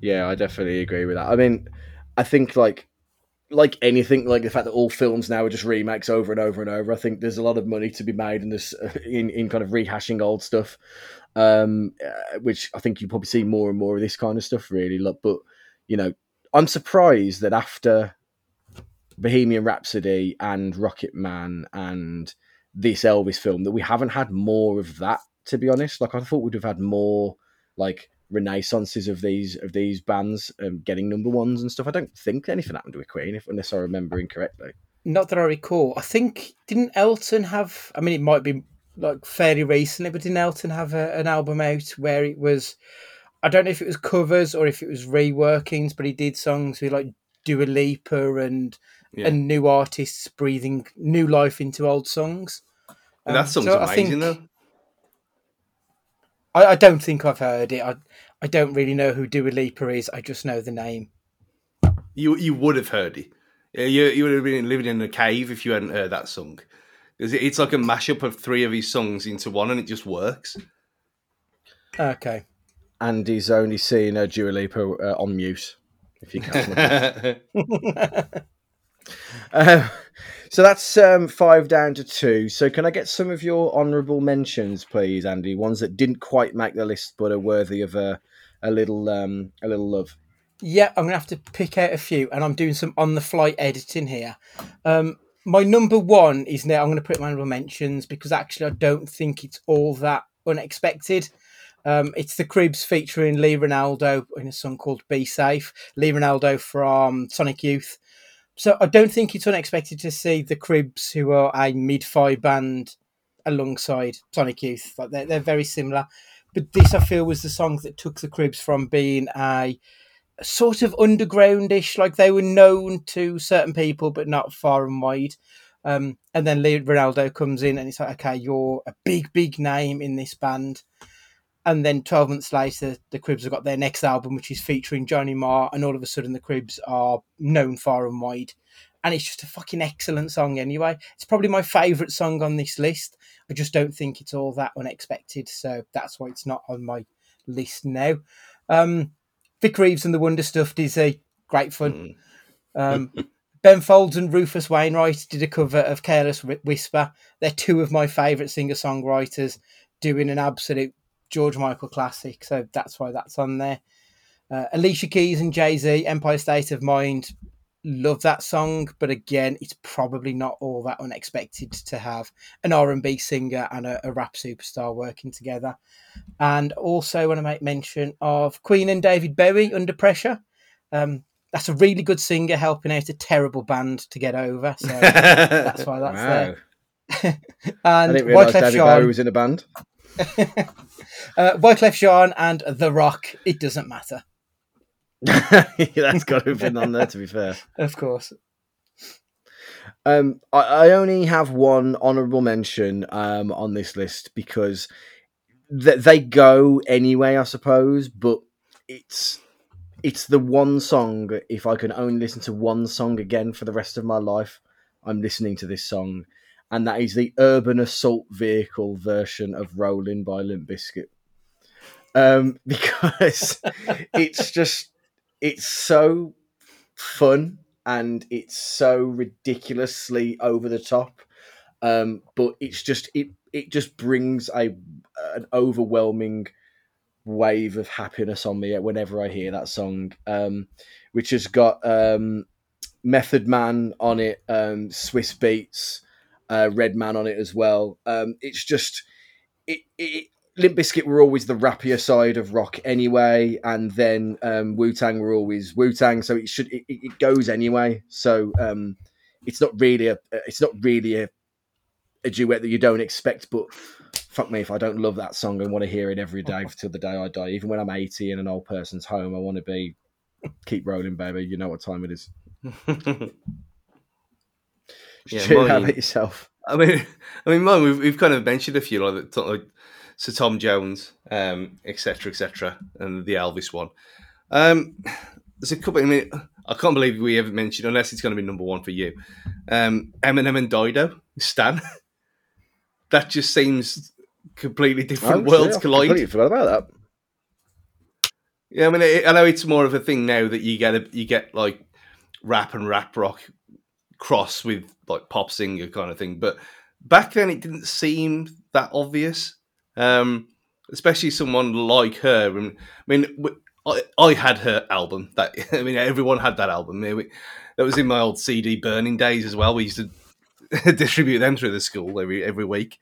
Yeah, I definitely agree with that. I mean, I think like like anything, like the fact that all films now are just remakes over and over and over. I think there's a lot of money to be made in this in in kind of rehashing old stuff, um, uh, which I think you probably see more and more of this kind of stuff. Really, look, but you know, I'm surprised that after Bohemian Rhapsody and Rocket Man and this Elvis film that we haven't had more of that. To be honest, like I thought we'd have had more like renaissances of these of these bands um, getting number ones and stuff. I don't think anything happened with Queen, if unless I remember incorrectly. Not that I recall. I think didn't Elton have? I mean, it might be like fairly recently, but didn't Elton have a, an album out where it was? I don't know if it was covers or if it was reworkings, but he did songs with like Dua Lipa and Yeah. and new artists breathing new life into old songs. Um, that song's so I amazing, think- though. I, I don't think I've heard it. I I don't really know who Dua Lipa is. I just know the name. You you would have heard it. You, you would have been living in a cave if you hadn't heard that song. 'Cause it- It's like a mashup of three of his songs into one, and it just works. Okay. And he's only seen uh, Dua Lipa uh, on mute. If you can. Um, so that's um, five down to two. So can I get some of your honourable mentions, please, Andy? Ones that didn't quite make the list but are worthy of a a little um, a little love. Yeah, I'm gonna have to pick out a few, and I'm doing some on the fly editing here. Um, my number one is now I'm gonna put my honorable mentions because actually I don't think it's all that unexpected. Um, it's the Cribs featuring Lee Ranaldo in a song called "Be Safe." Lee Ranaldo from Sonic Youth. So I don't think it's unexpected to see the Cribs, who are a mid-five band, alongside Sonic Youth. Like they're they're very similar. But this, I feel, was the song that took the Cribs from being a sort of undergroundish, like they were known to certain people, but not far and wide. Um, and then Ranaldo comes in, and it's like, okay, you're a big, big name in this band. And then 12 months later, the Cribs have got their next album, which is featuring Johnny Marr, and all of a sudden, the Cribs are known far and wide. And it's just a fucking excellent song anyway. It's probably my favourite song on this list. I just don't think it's all that unexpected, so that's why it's not on my list now. Um, Vic Reeves and the Wonder Stuff is a great fun. Um, ben Folds and Rufus Wainwright did a cover of Careless Whisper. They're two of my favourite singer songwriters doing an absolute George Michael classic, so that's why that's on there. Uh, Alicia Keys and Jay Z, Empire State of Mind, love that song, but again, it's probably not all that unexpected to have an R and B singer and a, a rap superstar working together. And also want to make mention of Queen and David Bowie under pressure. Um, that's a really good singer helping out a terrible band to get over. So that's why that's Wow. there. I and didn't realise Wyclef David Bowie was in a band. uh, Wyclef Jean and The Rock. It doesn't matter, That's got to have been on there, to be fair. of course. Um, I, I only have one honourable mention um, on this list because th- they go anyway, I suppose. But it's it's the one song. If I can only listen to one song again for the rest of my life, I'm listening to this song, and that is the Urban Assault Vehicle version of "Rolling" by Limp Bizkit. Um, because it's just it's so fun and it's so ridiculously over the top um but it's just it it just brings a an overwhelming wave of happiness on me whenever i hear that song um which has got um method man on it um Swizz Beatz uh red man on it as well um it's just it, it Limp Bizkit were always the rappier side of rock anyway, and then um, Wu Tang were always Wu Tang, so it should it, it goes anyway. So um, it's not really a it's not really a, a duet that you don't expect. But fuck me if I don't love that song and want to hear it every day till the day I die. Even when I'm 80 in an old person's home, I want to be keep rolling, baby. You know what time it is. Yeah, Stu, how about yourself? I mean, I mean, mine. We've, we've kind of mentioned a few like, like Sir Tom Jones, um, etc., etc., and the Elvis one. Um, there's a couple. I mean, I can't believe we haven't mentioned, unless it's going to be number one for you. Um, Eminem and Dido, Stan. that just seems completely different Oh, worlds I collide. completely forgot about that. Yeah, I mean, it, I know it's more of a thing now that you get a, you get like rap and rap rock cross with like pop singer kind of thing, but back then it didn't seem that obvious. Um, especially someone like her. And, I mean, I, I had her album. That I mean, everyone had that album. I mean, That was in my old CD burning days as well. We used to distribute them through the school every every week.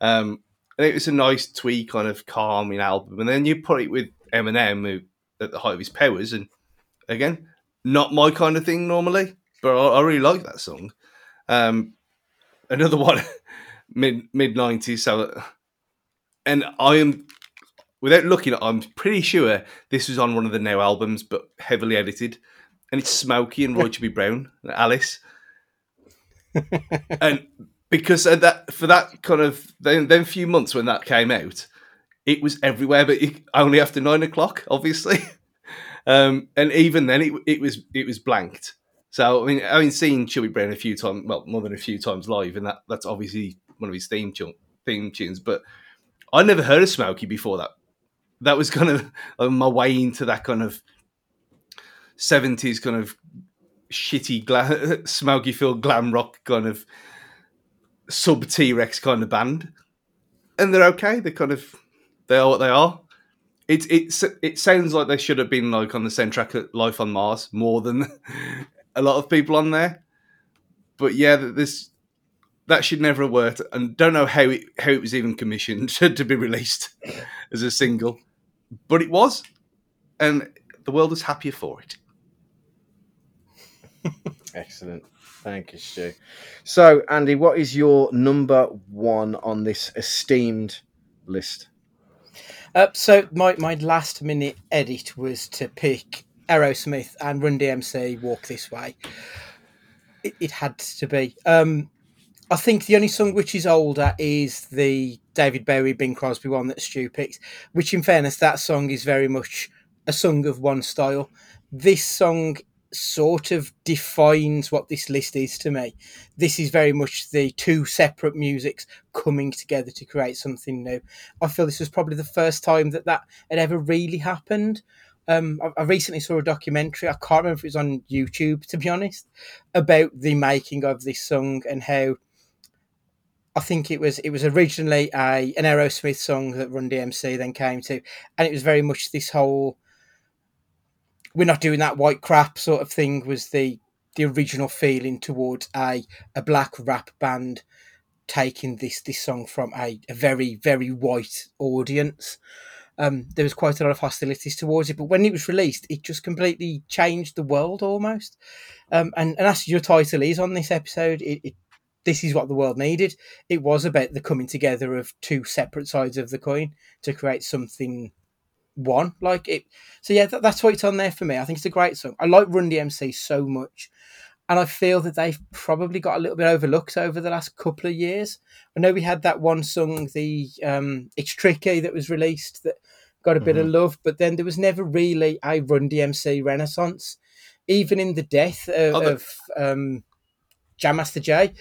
Um, and it was a nice twee kind of calming album. And then you put it with Eminem who, at the height of his powers, and again, not my kind of thing normally, but I, I really like that song. Um, another one, mid mid nineties. So, and I am without looking, I'm pretty sure this was on one of the now albums, but heavily edited. And it's Smokie and Roy Chubby Brown, and Alice, and because that for that kind of then then few months when that came out, it was everywhere, but it, only after nine o'clock, obviously. Um, and even then, it, it was it was blanked. So I mean, having seeing Chubby Brown a few times, well, more than a few times live, and that that's obviously one of his theme tune, theme tunes. But I never heard of Smokie before that. That was kind of like my way into that kind of seventies kind of shitty gla- Smokie filled glam rock kind of sub T Rex kind of band, and they're okay. They're kind of they are what they are. It it it sounds like they should have been like on the soundtrack of Life on Mars more than a lot of people on there. But yeah, this that should never have worked, and don't know how it how it was even commissioned to be released. as a single, but it was, and the world was happier for it. Excellent. Thank you, Stu. So, Andy, what is your number one on this esteemed list? Uh, so my, my last minute edit was to pick Aerosmith and Run DMC Walk This Way. It, it had to be. Um, I think the only song which is older is the David Bowie Bing Crosby one that Stu picked, which in fairness, that song is very much a song of one style. This song sort of defines what this list is to me. This is very much the two separate musics coming together to create something new. I feel this was probably the first time that that had ever really happened. Um, I, I recently saw a documentary. I can't remember if it was on YouTube, to be honest, about the making of this song and how I think it was it was originally a an Aerosmith song that Run DMC then came to, and it was very much this whole we're not doing that white crap sort of thing was the the original feeling towards a a black rap band taking this this song from a, a very very white audience. Um, there was quite a lot of hostilities towards it, but when it was released, it just completely changed the world almost. Um, and and as your title is on this episode, it, it this is what the world needed. It was about the coming together of two separate sides of the coin to create something one. Like it. So yeah, that, that's why it's on there for me. I think it's a great song. I like Run DMC so much, and I feel that they've probably got a little bit overlooked over the last couple of years. I know we had that one song, the um, "It's Tricky," that was released that got a bit Mm-hmm. of love, but then there was never really a Run DMC renaissance. Even in the death of, Oh, the- of um, Jam Master Jay,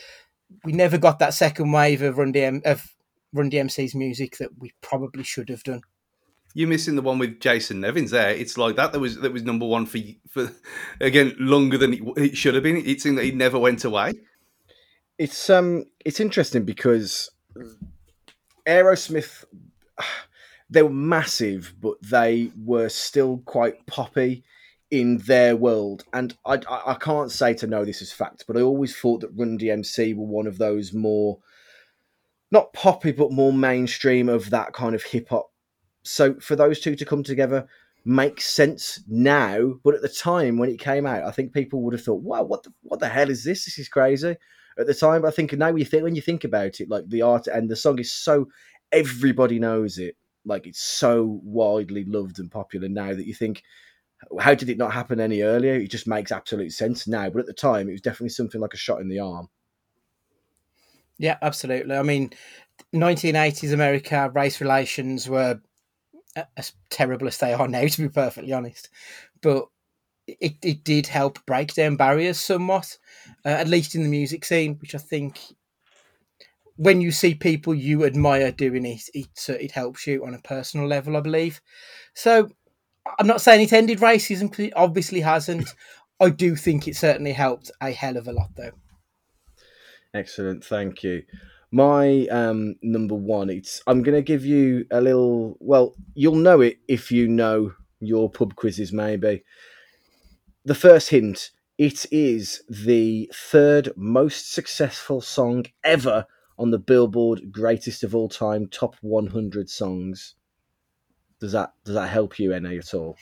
we never got that second wave of Run DM of Run DMC's music that we probably should have done. You're missing the one with Jason Nevins there. It's like that. That was that was number one for for again longer than it, it should have been. It seemed that he never went away. It's um, it's interesting because Aerosmith, they were massive, but they were still quite poppy in their world. And I, I, can't say to know this is fact, but I always thought that Run DMC were one of those more, not poppy, but more mainstream of that kind of hip hop. So for those two to come together makes sense now, but at the time when it came out, I think people would have thought, "Wow, what the what the hell is this? This is crazy." At the time, I think now you think when you think about it, like the art and the song is so everybody knows it, like it's so widely loved and popular now that you think, how did it not happen any earlier? It just makes absolute sense now, but at the time, it was definitely something like a shot in the arm. Yeah, absolutely. I mean, 1980s America race relations were as terrible as they are now, to be perfectly honest. But it, it did help break down barriers somewhat, uh, at least in the music scene, which I think when you see people you admire doing it, it, uh, it helps you on a personal level, I believe. So I'm not saying it ended racism, 'cause it obviously hasn't. I do think it certainly helped a hell of a lot, though. Excellent, thank you. My um, number one, it's I'm going to give you a little. Well, you'll know it if you know your pub quizzes, maybe. The first hint: it is the third most successful song ever on the Billboard Greatest of All Time Top 100 Songs. Does that does that help you any at all?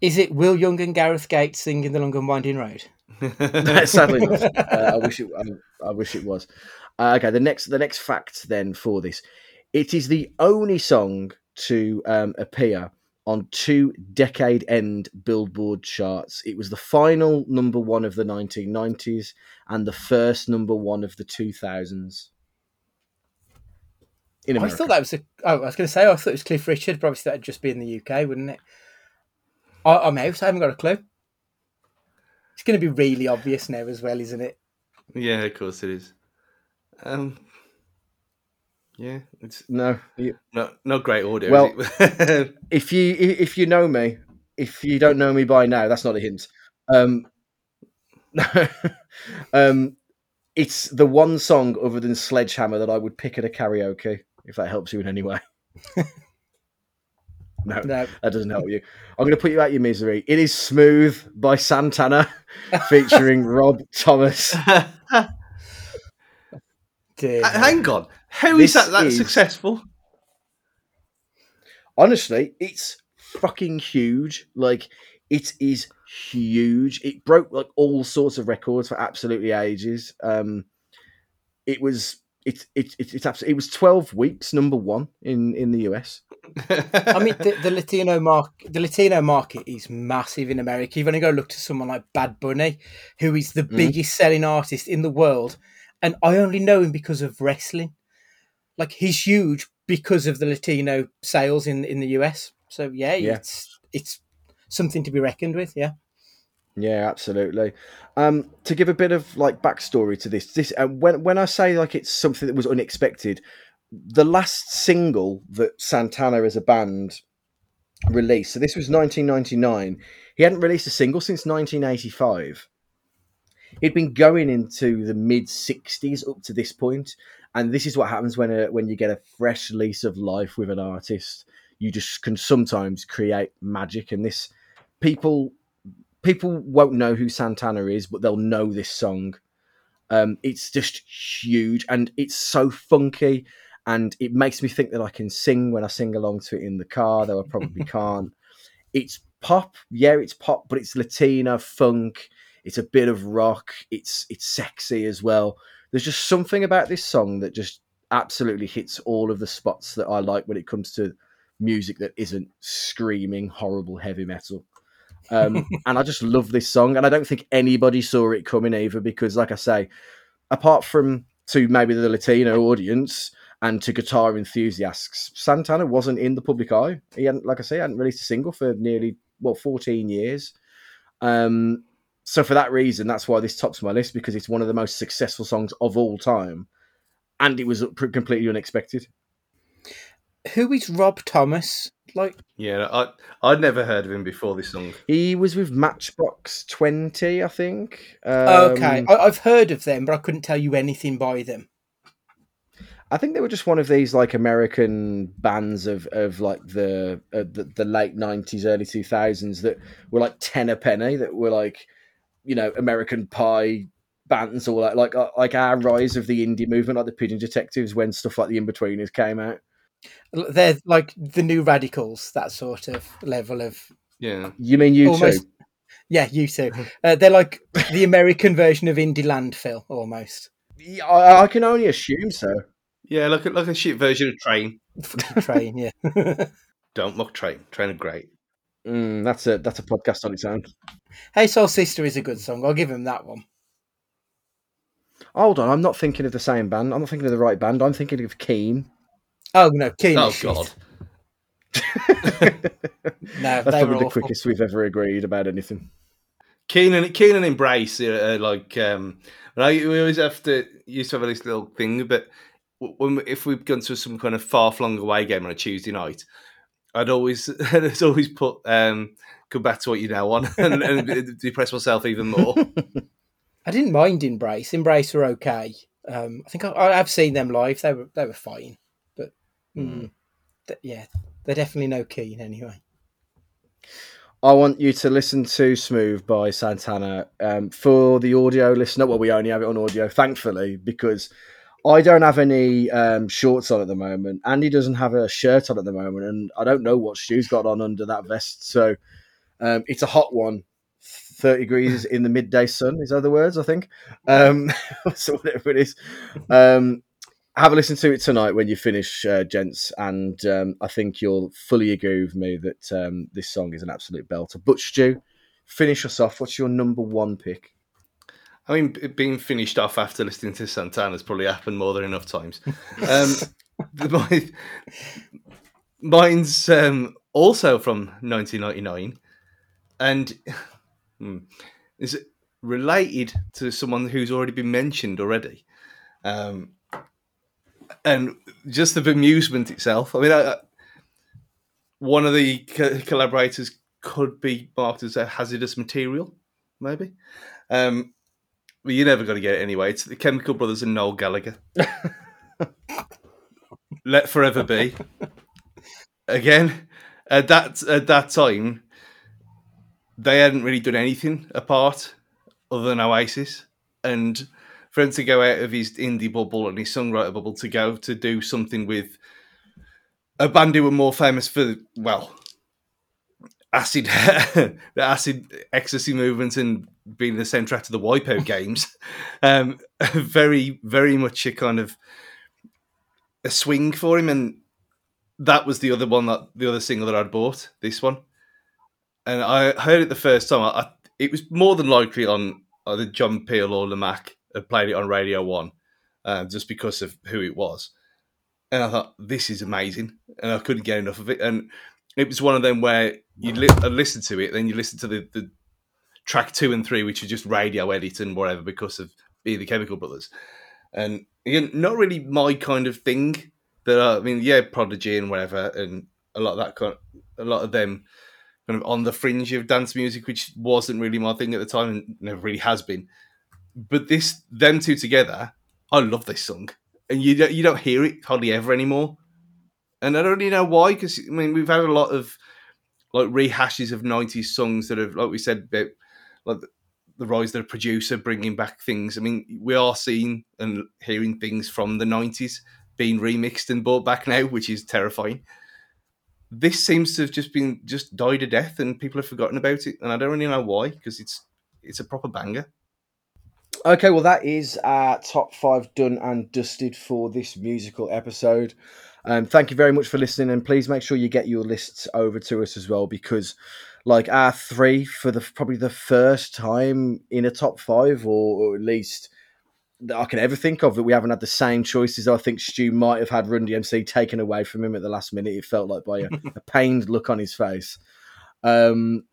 Is it Will Young and Gareth Gates singing The Long and Winding Road? Sadly not. Uh, I wish it. I, I wish it was. Uh, okay. The next. The next fact then for this, it is the only song to um, appear on two decade-end Billboard charts. It was the final number one of the 1990s and the first number one of the 2000s. In I thought that was a. Oh, I was going to say I thought it was Cliff Richard, but obviously that'd just be in the UK, wouldn't it? I, I'm out. I haven't got a clue. It's going to be really obvious now as well, isn't it? yeah, of course it is. Um, yeah, it's no. you- not not great audio. Well- if you if you know me, if you don't know me by now, that's not a hint. Um, um, it's the one song other than Sledgehammer that I would pick at a karaoke. If that helps you in any way. no, No. that doesn't help you. I'm going to put you out your misery. It is "Smooth" by Santana, featuring Rob Thomas. Dear. Uh, Hang on, how is This that that is- successful? honestly, it's fucking huge. Like it is huge. It broke like all sorts of records for absolutely ages. Um, it was it it, it it's absolutely it was twelve weeks number one in in the US. I mean, the, the Latino market, the Latino market is massive in America. You've only got to look to someone like Bad Bunny, who is the Mhm. biggest selling artist in the world, and I only know him because of wrestling. Like he's huge because of the Latino sales in in the US. So yeah, Yeah. it's it's something to be reckoned with. Yeah. Yeah, absolutely. Um, to give a bit of like backstory to this, this uh, when when I say like it's something that was unexpected, the last single that Santana as a band released. So this was 1999. He hadn't released a single since 1985. He'd been going into the mid 60s up to this point, and this is what happens when a, when you get a fresh lease of life with an artist. You just can sometimes create magic, and this people people won't know who Santana is, but they'll know this song. Um, it's just huge and it's so funky, and it makes me think that I can sing when I sing along to it in the car, though I probably can't. It's pop, yeah, it's pop, but it's Latina funk. It's a bit of rock. It's it's sexy as well. There's just something about this song that just absolutely hits all of the spots that I like when it comes to music that isn't screaming horrible heavy metal. Um, and I just love this song, and I don't think anybody saw it coming either, because, like I say, apart from to maybe the Latino audience and to guitar enthusiasts, Santana wasn't in the public eye. He hadn't, like I say, hadn't released a single for nearly well fourteen years. Um, so for that reason, that's why this tops my list because it's one of the most successful songs of all time, and it was completely unexpected. Who is Rob Thomas? Like, yeah, I I'd never heard of him before this song. He was with Matchbox Twenty, I think. okay, Um, I, I've heard of them, but I couldn't tell you anything by them. I think they were just one of these like American bands of of like the uh, the, the late nineties, early two thousands that were like ten a penny. That were like you know American Pie bands or like like uh, like our rise of the indie movement, like the Pigeon Detectives, when stuff like the Inbetweeners came out. They're like the new radicals, that sort of level of Yeah, You mean you Almost. too? yeah, you too. Uh, they're like the American version of Indie Landfill, almost. Yeah, I, I can only assume so. yeah, like a, like a shit version of Train. Train, yeah. Don't mock Train. Train are great. Mm, that's a that's a podcast on its own. hey Soul Sister is a good song. I'll give him that one. Hold on, I'm not thinking of the same band. I'm not thinking of the right band. I'm thinking of Keane. Oh no, Keane. Oh shit. God, No, That's they were probably the awful. quickest we've ever agreed about anything. Keane and Keane and Embrace are, are like. Um, I, we always have to used to have this little thing, but when if we've gone to some kind of far flung away game on a Tuesday night, I'd always I'd always put um, "Come back to what you know" on and, and depress myself even more. I didn't mind Embrace. Embrace were okay. Um, I think I, I've seen them live. They were they were fine, but mm, th- yeah, they're definitely no Keane anyway. I want you to listen to Smooth by Santana um, for the audio listener. Well, we only have it on audio, thankfully, because I don't have any um, shorts on at the moment. Andy doesn't have a shirt on at the moment, and I don't know what Stu's got on under that vest. So um, it's a hot one. 30 degrees in the midday sun is other words, I think. Um, so whatever it is. Um, have a listen to it tonight when you finish, uh, gents, and um, I think you'll fully agree with me that um, this song is an absolute belter. But Stu, finish us off. What's your number one pick? I mean, being finished off after listening to Santana's probably happened more than enough times. Um, the, mine, mine's um, also from 1999, and hmm, is related to someone who's already been mentioned already. Um, and just the bemusement itself. I mean, I, I- one of the co- collaborators could be marked as a hazardous material, maybe. Um, but you never going to get it anyway. It's the Chemical Brothers and Noel Gallagher. Let forever be. Again, at that at that time, they hadn't really done anything apart other than Oasis, and for him to go out of his indie bubble and his songwriter bubble to go to do something with a band who were more famous for well, acid, the acid ecstasy movement and being the soundtrack to the Wipeout games. Um, very, very much a kind of a swing for him, and that was the other one that the other single that I'd bought. This one, and I heard it the first time. I, it was more than likely on either John Peel or Lamacq had played it on Radio One, uh, just because of who it was. And I thought this is amazing, and I couldn't get enough of it. And it was one of them where you li- uh, listen to it, then you listen to the, the track two and three, which are just radio edit and whatever because of being the Chemical Brothers. And again, not really my kind of thing. That uh, I mean, yeah, Prodigy and whatever, and a lot of that kind, of, a lot of them kind of on the fringe of dance music, which wasn't really my thing at the time and never really has been. But this, them two together, I love this song, and you don't, you don't hear it hardly ever anymore. And I don't really know why, because I mean we've had a lot of like rehashes of '90s songs that have, like we said, about like the rise of the producer bringing back things. I mean, we are seeing and hearing things from the '90s being remixed and brought back now, which is terrifying this seems to have just been just died a death and people have forgotten about it and i don't really know why because it's it's a proper banger Okay, well, that is our top five done and dusted for this musical episode. Um, thank you very much for listening, and please make sure you get your lists over to us as well because, like, our three for the probably the first time in a top five, or, or at least that I can ever think of, that we haven't had the same choices. I think Stu might have had Run DMC taken away from him at the last minute. It felt like by a, a pained look on his face. Um,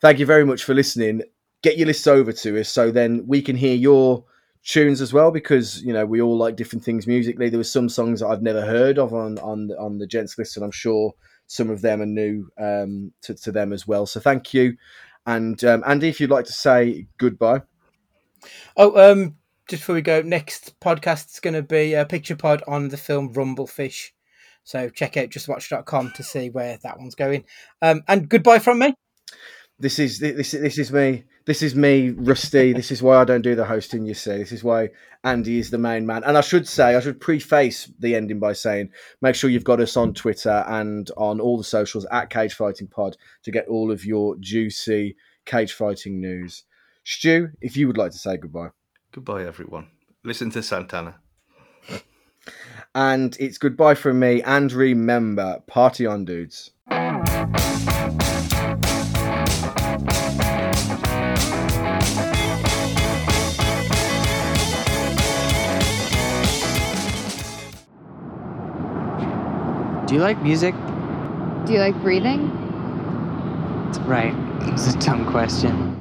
thank you very much for listening get your lists over to us so then we can hear your tunes as well because you know we all like different things musically there were some songs that i've never heard of on on on the gents list and i'm sure some of them are new um, to, to them as well so thank you and um, andy if you'd like to say goodbye Oh, um, just before we go, next podcast is going to be a picture pod on the film Rumblefish. So check out justwatch.com to see where that one's going. Um, and goodbye from me. this is this is this is me this is me rusty. This is why i don't do the hosting you see. This is why andy is the main man. And i should say i should preface the ending by saying make sure you've got us on twitter and on all the socials at cage fighting pod to get all of your juicy cage fighting news. Stu if you would like to say goodbye. Goodbye everyone. Listen to santana. And it's goodbye from me. And remember party on dudes Do you like music? Do you like breathing? Right. It's a dumb question.